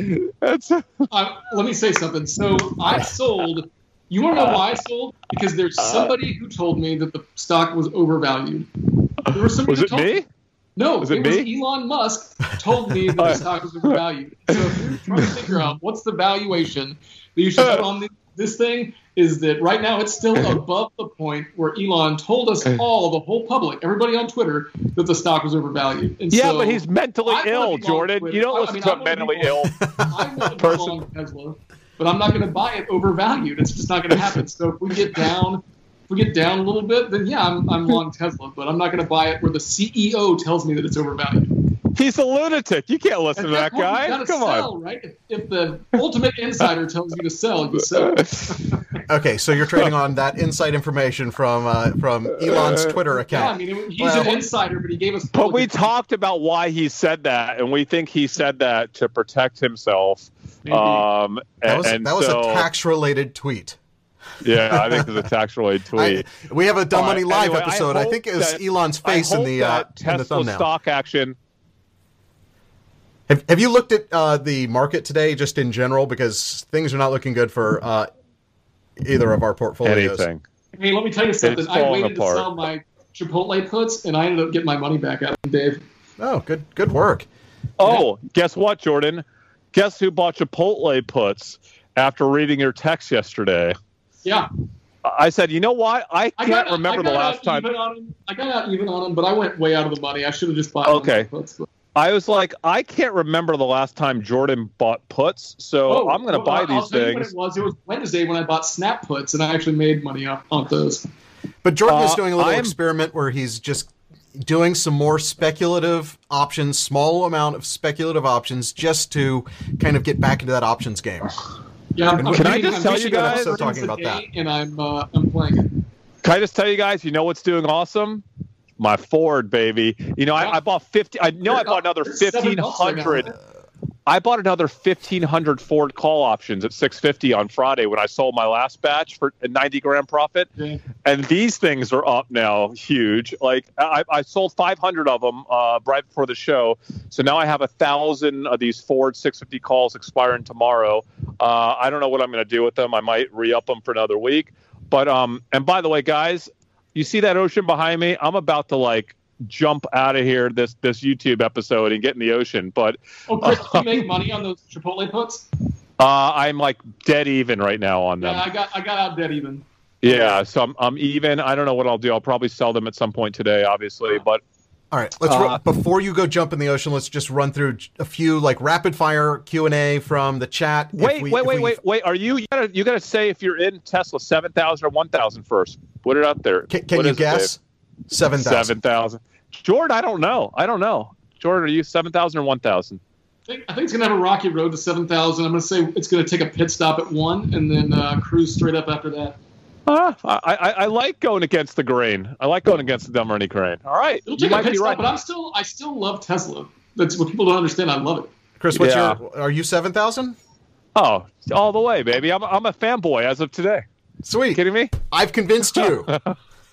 uh, let me say something. So I sold you want to know why I sold? Because there's uh, somebody who told me that the stock was overvalued. There was somebody was it me? me? No, Was it was me? Elon Musk told me that the stock was overvalued. So if you're trying to figure out what's the valuation that you should put on the, this thing, is that right now it's still above the point where Elon told us all, the whole public, everybody on Twitter, that the stock was overvalued. And Yeah, so but he's mentally I wanna ill, Jordan. You don't I- I listen mean, to I a wanna mentally long- ill. I want to be person. Long Tesla, but I'm not going to buy it overvalued. It's just not going to happen. So if we get down, if we get down a little bit, then yeah, I'm, I'm long Tesla, but I'm not going to buy it where the CEO tells me that it's overvalued. He's a lunatic. You can't listen At to that point, guy. Come sell, on. right? If, if the ultimate insider tells you to sell, you sell. Okay, so you're trading on that inside information from uh, from Elon's Twitter account. Yeah, I mean, he's Well- an insider, but he gave us. But we talked about why he said that, and we think he said that to protect himself. Maybe. Um, That was and that was so, a tax related tweet. Yeah, I think it's a tax-related tweet. I, we have a Dumb Money right, Live anyway, episode. I, hope think it was that- Elon's face in the uh, that in the Tesla thumbnail. stock action. Have, have you looked at uh, the market today, just in general, because things are not looking good for uh, either of our portfolios. Anything. Hey, let me tell you something. I waited apart. to sell my Chipotle puts, and I ended up getting my money back out of them, Dave. Oh, good good work. Oh, guess what, Jordan? Guess who bought Chipotle puts after reading your text yesterday? Yeah, I said, you know what? I I can't got, remember I the last time. Even on. I got out even on them, but I went way out of the money. I should have just bought Okay. puts. I was like, I can't remember the last time Jordan bought puts, so I'm going to well, buy I'll these tell you things. it was. It was Wednesday when I bought Snap puts, and I actually made money off on those. But Jordan is Uh, doing a little I'm- experiment where he's just doing some more speculative options, small amount of speculative options, just to kind of get back into that options game. Yeah, I'm, I'm Can I just I'm tell you guys- episodes Also talking about that, and I'm uh, I'm playing it. Can I just tell you guys, you know what's doing awesome? My Ford, baby. You know, I, I bought 50. I know I bought another They're seven I bought another 1500 Ford call options at 650 on Friday when I sold my last batch for a 90 grand profit. Yeah. And these things are up now, huge. Like I, I sold 500 of them uh, right before the show, so now I have a thousand of these Ford 650 calls expiring tomorrow. Uh, I don't know what I'm going to do with them. I might re-up them for another week. But um, and by the way, guys, you see that ocean behind me? I'm about to like jump out of here this this YouTube episode and get in the ocean. But Oh, Chris, did you make money on those Chipotle puts? uh, I'm like dead even right now on them. Yeah, I got I got out dead even. Yeah, so I'm, I'm even. I don't know what I'll do. I'll probably sell them at some point today, obviously. But All right, let's Uh, ru- before you go jump in the ocean, let's just run through a few like rapid fire Q and A from the chat. Wait, we- wait, wait, we- wait, wait. Are you? You gotta, you gotta say if you're in Tesla seven thousand or one thousand first. Put it out there. Can, can you is it, guess? Seven thousand. Seven thousand. Jordan, I don't know. I don't know. Jordan, are you seven thousand or one thousand? I think, I think it's gonna have a rocky road to seven thousand. I'm gonna say it's gonna take a pit stop at one and then uh, cruise straight up after that. Uh, I, I, I like going against the grain. I like going against the dumb running grain. All right, It'll you take a might pit stop, right. but I'm still I still love Tesla. That's what people don't understand. I love it. Chris, what's Yeah. your? Are you seven thousand? Oh, all the way, baby. I'm, I'm a fanboy as of today. Sweet. kidding me? I've convinced you.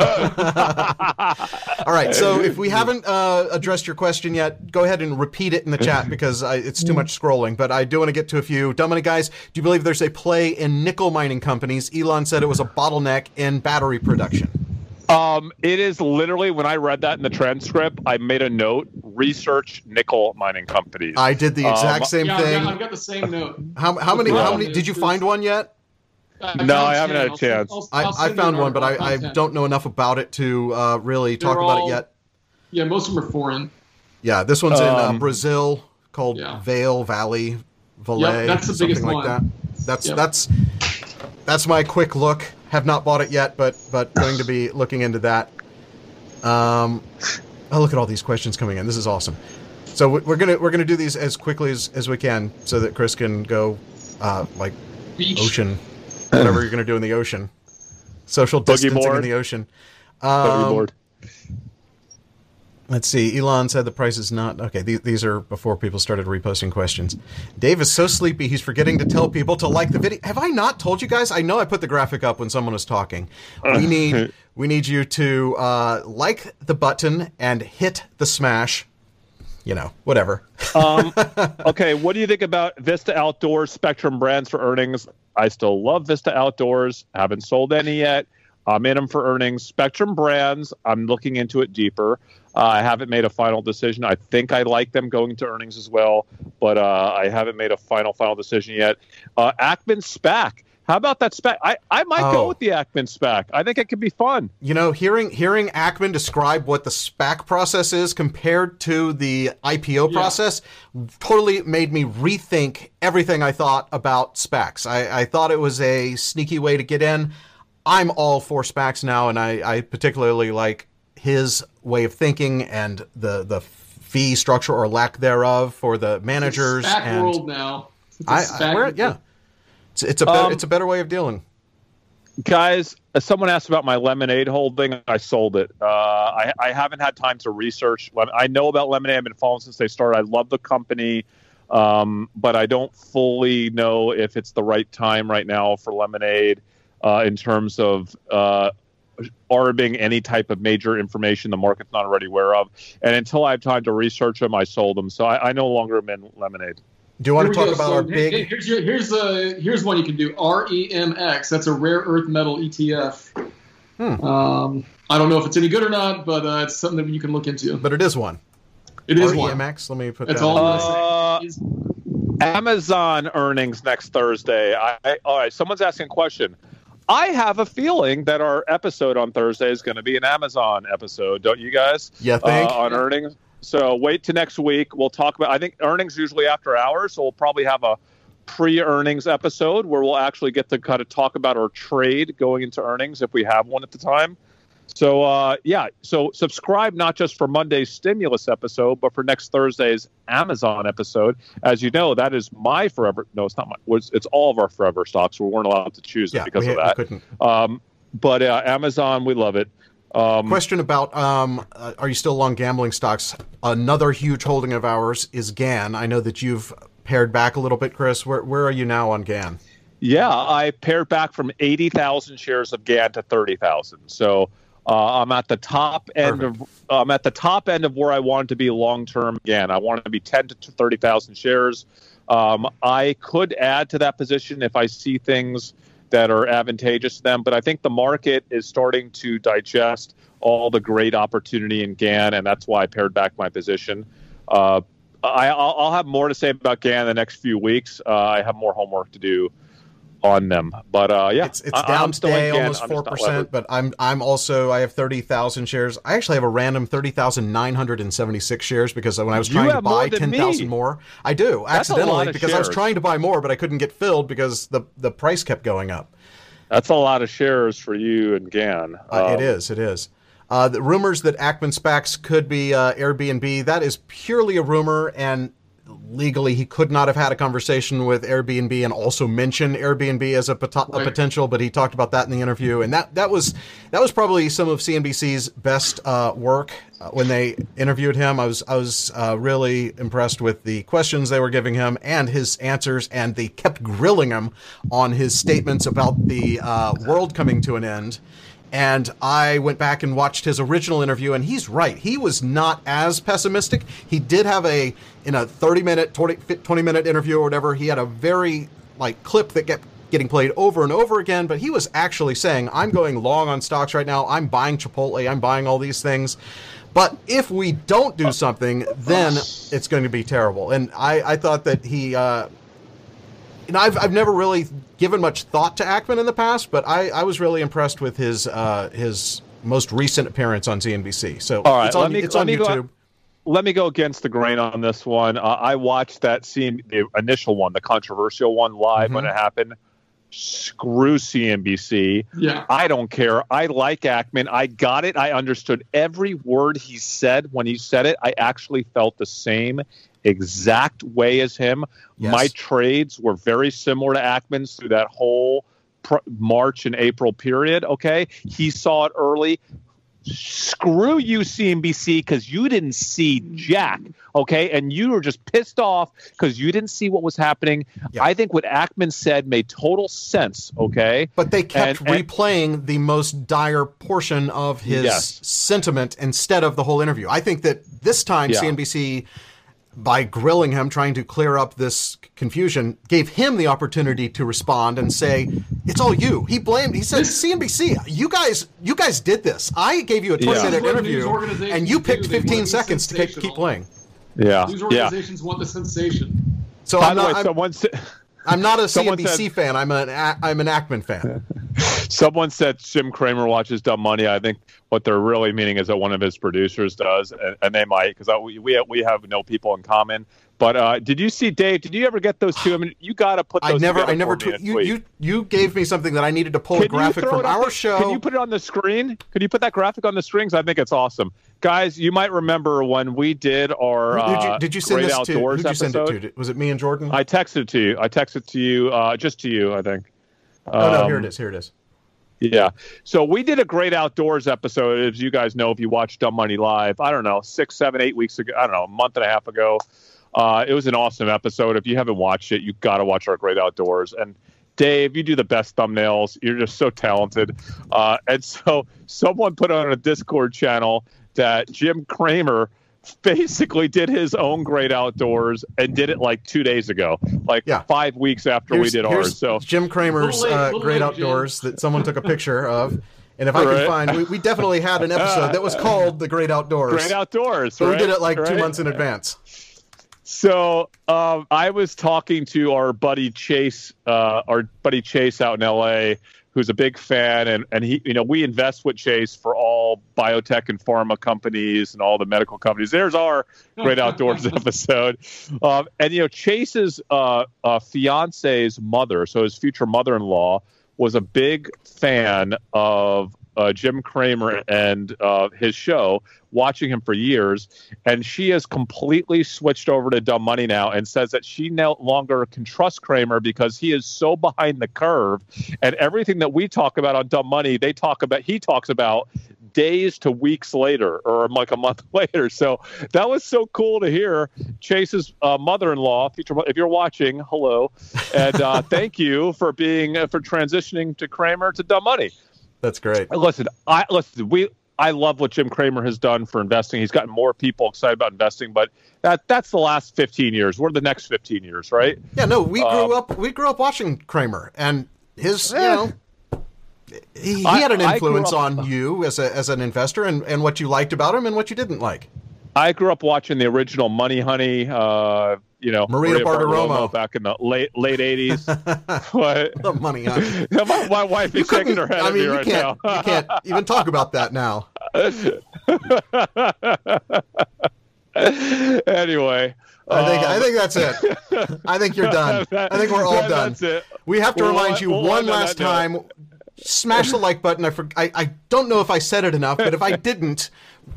All right. So if we haven't uh, addressed your question yet, go ahead and repeat it in the chat because I, it's too much scrolling. But I do want to get to a few. Dumb money guys, do you believe there's a play in nickel mining companies? Elon said it was a bottleneck in battery production. Um, it is literally when I read that in the transcript, I made a note: research nickel mining companies. I did the exact Um, same yeah, I've thing. got, I've got the same note. How, how many? How many? Did you find one yet? I No, I haven't 10. had a I'll send- chance. I'll- I, I'll I send found one, but I. I I'll find 10. don't know enough about it to uh, really talk They're about it yet. Yeah, most of them are foreign. Yeah, this one's in uh, Um, Brazil called Yeah. Vale Valley Valet. Yep, that's the something biggest like one. that. That's Yep. that's that's my quick look. Have not bought it yet, but but going to be looking into that. Um, oh look at all these questions coming in. This is awesome. So we- we're gonna we're gonna do these as quickly as, as we can, so that Chris can go uh, like Beach. ocean, whatever you're gonna do in the ocean, social distancing in the ocean. Um. Let's see. Elon said the price is not okay. These, these are before people started reposting questions. Dave is so sleepy he's forgetting to tell people to like the video. Have I not told you guys? I know I put the graphic up when someone was talking. We need we need you to uh, like the button and hit the smash. You know, whatever. Um, okay, what do you think about Vista Outdoors Spectrum brands for earnings? I still love Vista Outdoors. Haven't sold any yet. I'm in them for earnings. Spectrum brands, I'm looking into it deeper. Uh, I haven't made a final decision. I think I like them going to earnings as well, but uh, I haven't made a final final decision yet. Uh, Ackman SPAC. How about that spec? I, I might Oh. go with the Ackman spec. I think it could be fun. You know, hearing hearing Ackman describe what the SPAC process is compared to the IPO Yeah. process totally made me rethink everything I thought about SPACs. I, I thought it was a sneaky way to get in. I'm all for SPACs now, and I, I particularly like his way of thinking and the the fee structure or lack thereof for the managers. SPAC and world now. It's a I, I SPAC we're- yeah, it's, it's a be- Um, it's a better way of dealing. Guys, uh, someone asked about my lemonade holding. I sold it. Uh, I, I haven't had time to research. I know about lemonade. I've been following since they started. I love the company, um, but I don't fully know if it's the right time right now for lemonade uh, in terms of uh, arbing any type of major information the market's not already aware of. And until I have time to research them, I sold them. So I, I no longer am in lemonade. Do you want Here to talk go. about So our here- big? Here's your, here's a here's one you can do. REMX. That's a rare earth metal ETF. Hmm. Um, I don't know if it's any good or not, but uh, it's something that you can look into. But it is one. It is one. REMX. Let me put That's that. all on. Uh, Amazon earnings next Thursday. I, I, all right, someone's asking a question. I have a feeling that our episode on Thursday is going to be an Amazon episode, don't you guys? Yeah, think? Uh, on earnings. So wait to next week. We'll talk about. I think earnings usually after hours, so we'll probably have a pre-earnings episode where we'll actually get to kind of talk about our trade going into earnings if we have one at the time. So uh, yeah, so subscribe not just for Monday's stimulus episode, but for next Thursday's Amazon episode. As you know, that is my forever. No, it's not my. It's all of our forever stocks. We weren't allowed to choose it yeah, because we, of we that. couldn't. Um, but uh, Amazon, we love it. Um, Question about um, uh, are you still long gambling stocks? Another huge holding of ours is GAN. I know that you've pared back a little bit, Chris. Where where are you now on GAN? Yeah, I pared back from 80,000 shares of GAN to 30,000. So uh, I'm at the top end of I'm at the top end of where I wanted to be long term GAN. I wanted to be 10 to 30,000 shares. Um, I could add to that position if I see things that are advantageous to them, but I think the market is starting to digest all the great opportunity in GAN, and that's why I pared back my position. Uh, I, I'll, I'll have more to say about GAN in the next few weeks. Uh, I have more homework to do on them. But uh, yeah, It's it's I- down I'm still today, almost four percent. But I'm I'm also I have thirty thousand shares. I actually have a random thirty thousand nine hundred and seventy six shares because when I was trying to buy ten me. more, I do That's accidentally because I was trying to buy more, but I couldn't get filled because the the price kept going up. That's a lot of shares for you and GAN. Uh, Um, it is. It is. Uh, the rumors that Ackman SPACs could be uh, Airbnb, that is purely a rumor, and legally he could not have had a conversation with Airbnb and also mention Airbnb as a, pot- a potential, but he talked about that in the interview, and that that was that was probably some of CNBC's best uh, work uh, when they interviewed him. I was I was uh, really impressed with the questions they were giving him and his answers, and they kept grilling him on his statements about the uh, world coming to an end. And I went back and watched his original interview, and he's right. He was not as pessimistic. He did have a in a 30 minute, 20, 20 minute interview or whatever. He had a very like clip that kept getting played over and over again. But he was actually saying, "I'm going long on stocks right now. I'm buying Chipotle. I'm buying all these things." But if we don't do something, then it's going to be terrible. And I, I thought that he, uh, know, I've, I've never really given much thought to Ackman in the past, but I, I was really impressed with his uh, his most recent appearance on CNBC. So All right, it's on, let me- it's let on me go- YouTube. let me go against the grain on this one. Uh, I watched that scene, the initial one, the controversial one, live when Mhm. it happened. Screw CNBC. Yeah. I don't care. I like Ackman. I got it. I understood every word he said when he said it. I actually felt the same exact way as him. Yes. My trades were very similar to Ackman's through that whole pr- March and April period. Okay. He saw it early. Screw you, CNBC, because you didn't see Jack. Okay. And you were just pissed off because you didn't see what was happening. Yeah. I think what Ackman said made total sense. Okay. But they kept And- and- replaying the most dire portion of his Yes. sentiment instead of the whole interview. I think that this time Yeah. CNBC by grilling him, trying to clear up this confusion, gave him the opportunity to respond and say, "It's all you." He blamed. He said, "CNBC, you guys, you guys did this. I gave you a twenty-minute Yeah. interview, and you picked They want to fifteen seconds to keep, keep playing." Yeah. News Yeah. organizations want the sensation. So By I'm the not, way, I'm, someone said, I'm not a someone CNBC said- fan. I'm an A- I'm an Ackman fan. someone said Jim Cramer watches Dumb Money. I think what they're really meaning is that one of his producers does, and, and they might because we we we have no people in common. But uh, did you see Dave? Did you ever get those two? I mean, you got to put those. I never, I never. Tw- you, you, you gave me something that I needed to pull a Can you graphic from our the- show. Can you put it on the screen? Could you put that graphic on the screens? I think it's awesome, guys. You might remember when we did our did you, uh, did you send Great this to? Outdoors Who'd you send it episode. to? Was it me and Jordan? I texted it to you. I texted it to you, uh, just to you, I think. oh no, Um, here it is. Here it is. Yeah. So we did a great outdoors episode, as you guys know, if you watch Dumb Money Live, I don't know, six, seven, eight weeks ago, I don't know, a month and a half ago. Uh, it was an awesome episode. If you haven't watched it, you got to watch our great outdoors. And Dave, you do the best thumbnails. You're just so talented. Uh, and so someone put on a Discord channel that Jim Cramer basically did his own great outdoors and did it like two days ago, like Yeah. five weeks after we did ours. So Jim Cramer's late, uh, Great late, Jim. Outdoors that someone took a picture of. And if I can find, we, we definitely had an episode that was called The Great Outdoors. great outdoors. but we did it like two months in advance. So um, I was talking to our buddy Chase, uh, our buddy Chase out in LA, who's a big fan, and and he, you know, we invest with Chase for all biotech and pharma companies and all the medical companies. There's our great outdoors episode, um, and you know, Chase's uh, uh, fiance's mother, so his future mother-in-law, was a big fan of uh, Jim Cramer and uh, his show, watching him for years, and she has completely switched over to Dumb Money now and says that she no longer can trust Cramer because he is so behind the curve, and everything that we talk about on Dumb Money, they talk about. He talks about days to weeks later or like a month later. So that was so cool to hear. Chase's uh, mother-in-law, future, if you're watching, hello, and uh, thank you for being uh, for transitioning to Cramer to Dumb Money. That's great. Listen, I listen. We I love what Jim Cramer has done for investing. He's gotten more people excited about investing, but that that's the last 15 years. We're the next 15 years, right? Yeah, no, we grew Um, up. We grew up watching Cramer, and his, you Eh. know, he, he I- had an influence up- on you as a as an investor, and and what you liked about him and what you didn't like. I grew up watching the original Money Honey. Uh, you know, Maria Bartiromo. back in the late late 80s. what? The money on. it. my, my wife is shaking her head I at mean, me you right can't. now. you can't even talk about that now. anyway, I think. I um, think that's it. I think you're done. I think we're all that- done. We have to We'll- remind you we'll one last time. Smash the like button. I, for, I I don't know if I said it enough, but if I didn't,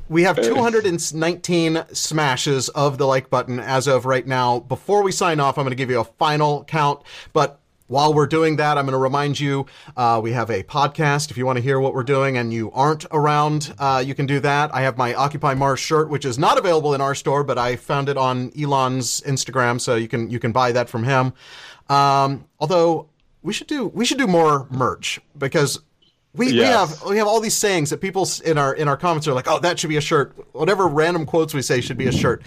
we have 219 smashes of the like button as of right now. Before we sign off, I'm going to give you a final count, but. While we're doing that, I'm going to remind you uh, we have a podcast. If you want to hear what we're doing and you aren't around, uh, you can do that. I have my Occupy Mars shirt, which is not available in our store, but I found it on Elon's Instagram, so you can you can buy that from him. Um, although we should do we should do more merch because we, we have we have all these sayings that people in our in our comments are like, oh, that should be a shirt. Whatever random quotes we say should be a shirt.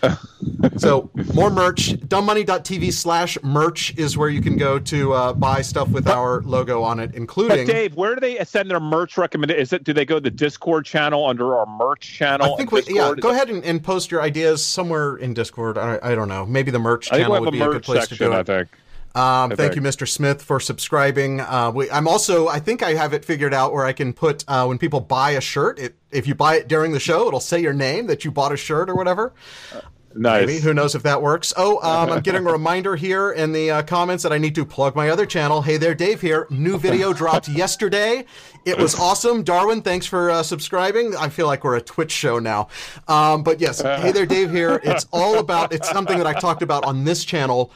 so more merch. Dumbmoney.tv slash merch is where you can go to uh, buy stuff with our logo on it, But including. Dave, where do they send their merch recommendation? Is it do they go to the Discord channel under our merch channel? I think we, yeah. Go ahead and, and post your ideas somewhere in Discord. I, I don't know. Maybe the merch channel would be a good place section. to do it. I think. Um, thank you, Mr. Smith, for subscribing. Uh, we, I'm also, I think I have it figured out where I can put uh, when people buy a shirt. It, if you buy it during the show, it'll say your name that you bought a shirt or whatever. Nice. Maybe who knows if that works? Oh, um, I'm getting a reminder here in the uh, comments that I need to plug my other channel. Hey there, Dave here. New video dropped yesterday. It was awesome. Darwin, thanks for uh, subscribing. I feel like we're a Twitch show now. Um, but yes, hey there, Dave here. It's all about. It's something that I talked about on this channel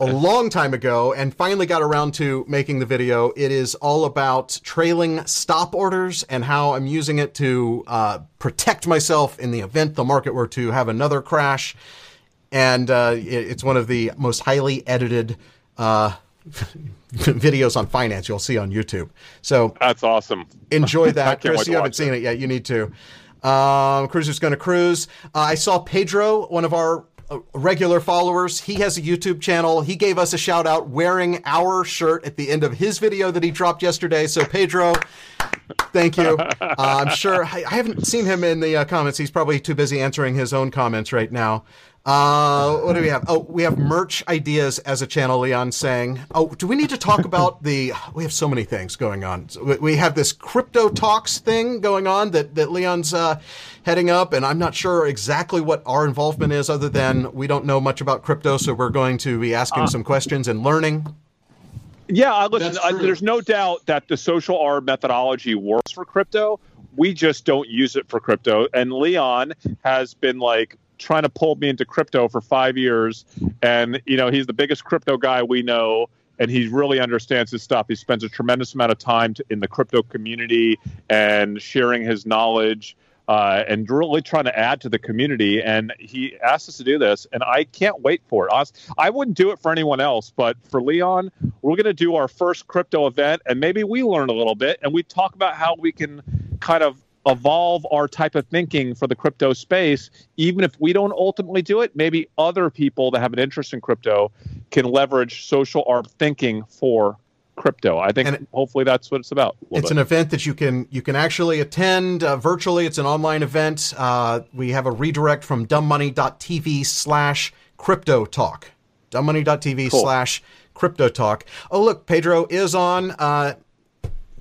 a long time ago and finally got around to making the video. It is all about trailing stop orders and how I'm using it to uh, protect myself in the event the market were to have another crash. And uh, it's one of the most highly edited uh, videos on finance you'll see on YouTube. So That's awesome. enjoy that. Chris, you haven't seen it yet. You need to. Um, Cruiser's going to cruise. Uh, I saw Pedro, one of our regular followers. He has a YouTube channel. He gave us a shout out wearing our shirt at the end of his video that he dropped yesterday. So, Pedro, thank you. Uh, I'm sure I, I, haven't seen him in the uh, comments. He's probably too busy answering his own comments right now. Uh, what do we have? Oh, we have merch ideas as a channel, Leon saying. Oh, do we need to talk about the, we have so many things going on. We have this crypto talks thing going on that, that Leon's, uh, heading up, and I'm not sure exactly what our involvement is other than we don't know much about crypto, so we're going to be asking uh, some questions and learning. Yeah, I listen, I, there's no doubt that the social arb methodology works for crypto. We just don't use it for crypto. And Leon has been like trying to pull me into crypto for five years, and you know he's the biggest crypto guy we know, and he really understands his stuff. He spends a tremendous amount of time to, in the crypto community and sharing his knowledge. Uh, and really trying to add to the community. And he asked us to do this, and I can't wait for it. I wouldn't do it for anyone else, but for Leon, we're going to do our first crypto event, and maybe we learn a little bit, and we talk about how we can kind of evolve our type of thinking for the crypto space even if we don't ultimately do it maybe other people that have an interest in crypto can leverage social arb thinking for crypto. I think and hopefully that's what it's about. It's bit. an event that you can you can actually attend uh, virtually. It's an online event. Uh, we have a redirect from dumbmoney.tv slash crypto talk. Dumbmoney.tv cool. slash crypto talk. Oh look pedro is on. Uh,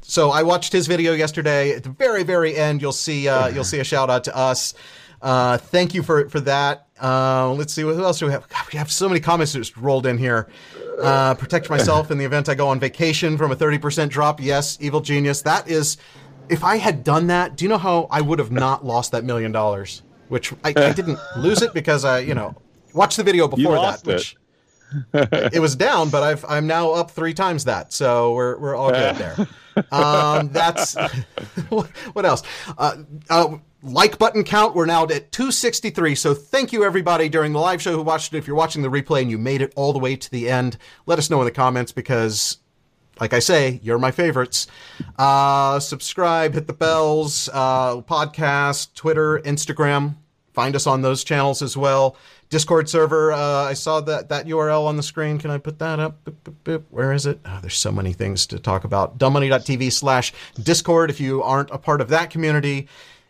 so I watched his video yesterday. At the very, very end, you'll see uh, you'll see a shout out to us. Uh, thank you for for that. Uh, let's see what else do we have. God, we have so many comments just rolled in here. Uh, protect myself in the event I go on vacation from a thirty percent drop. Yes, evil genius. That is, if I had done that, do you know how I would have not lost that million dollars? Which I, I, didn't lose it because I, you know, watched the video before that. Which it. it was down, but I've I'm now up three times that, so we're we're all good there. Um, that's what else? Uh, uh, like button count, we're now at 263. So thank you everybody during the live show who watched it. If you're watching the replay and you made it all the way to the end, let us know in the comments because like I say, you're my favorites. Uh, subscribe, hit the bells, uh, podcast, Twitter, Instagram. Find us on those channels as well. Discord server. Uh, I saw that that URL on the screen. Can I put that up? Boop, boop, boop. Where is it? Oh, there's so many things to talk about. Dumbmoney.tv slash Discord. If you aren't a part of that community,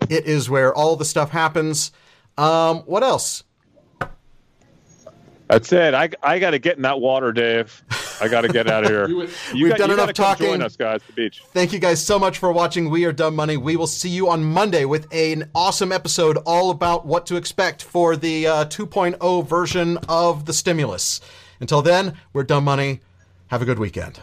it is where all the stuff happens. Um, what else? That's it. I, I got to get in that water, Dave. I got to get out of here. you We've got, done enough talking. Join us, guys, the beach. Thank you guys so much for watching. We are Dumb Money. We will see you on Monday with an awesome episode all about what to expect for the uh, 2.0 version of the stimulus. Until then, we're Dumb Money. Have a good weekend.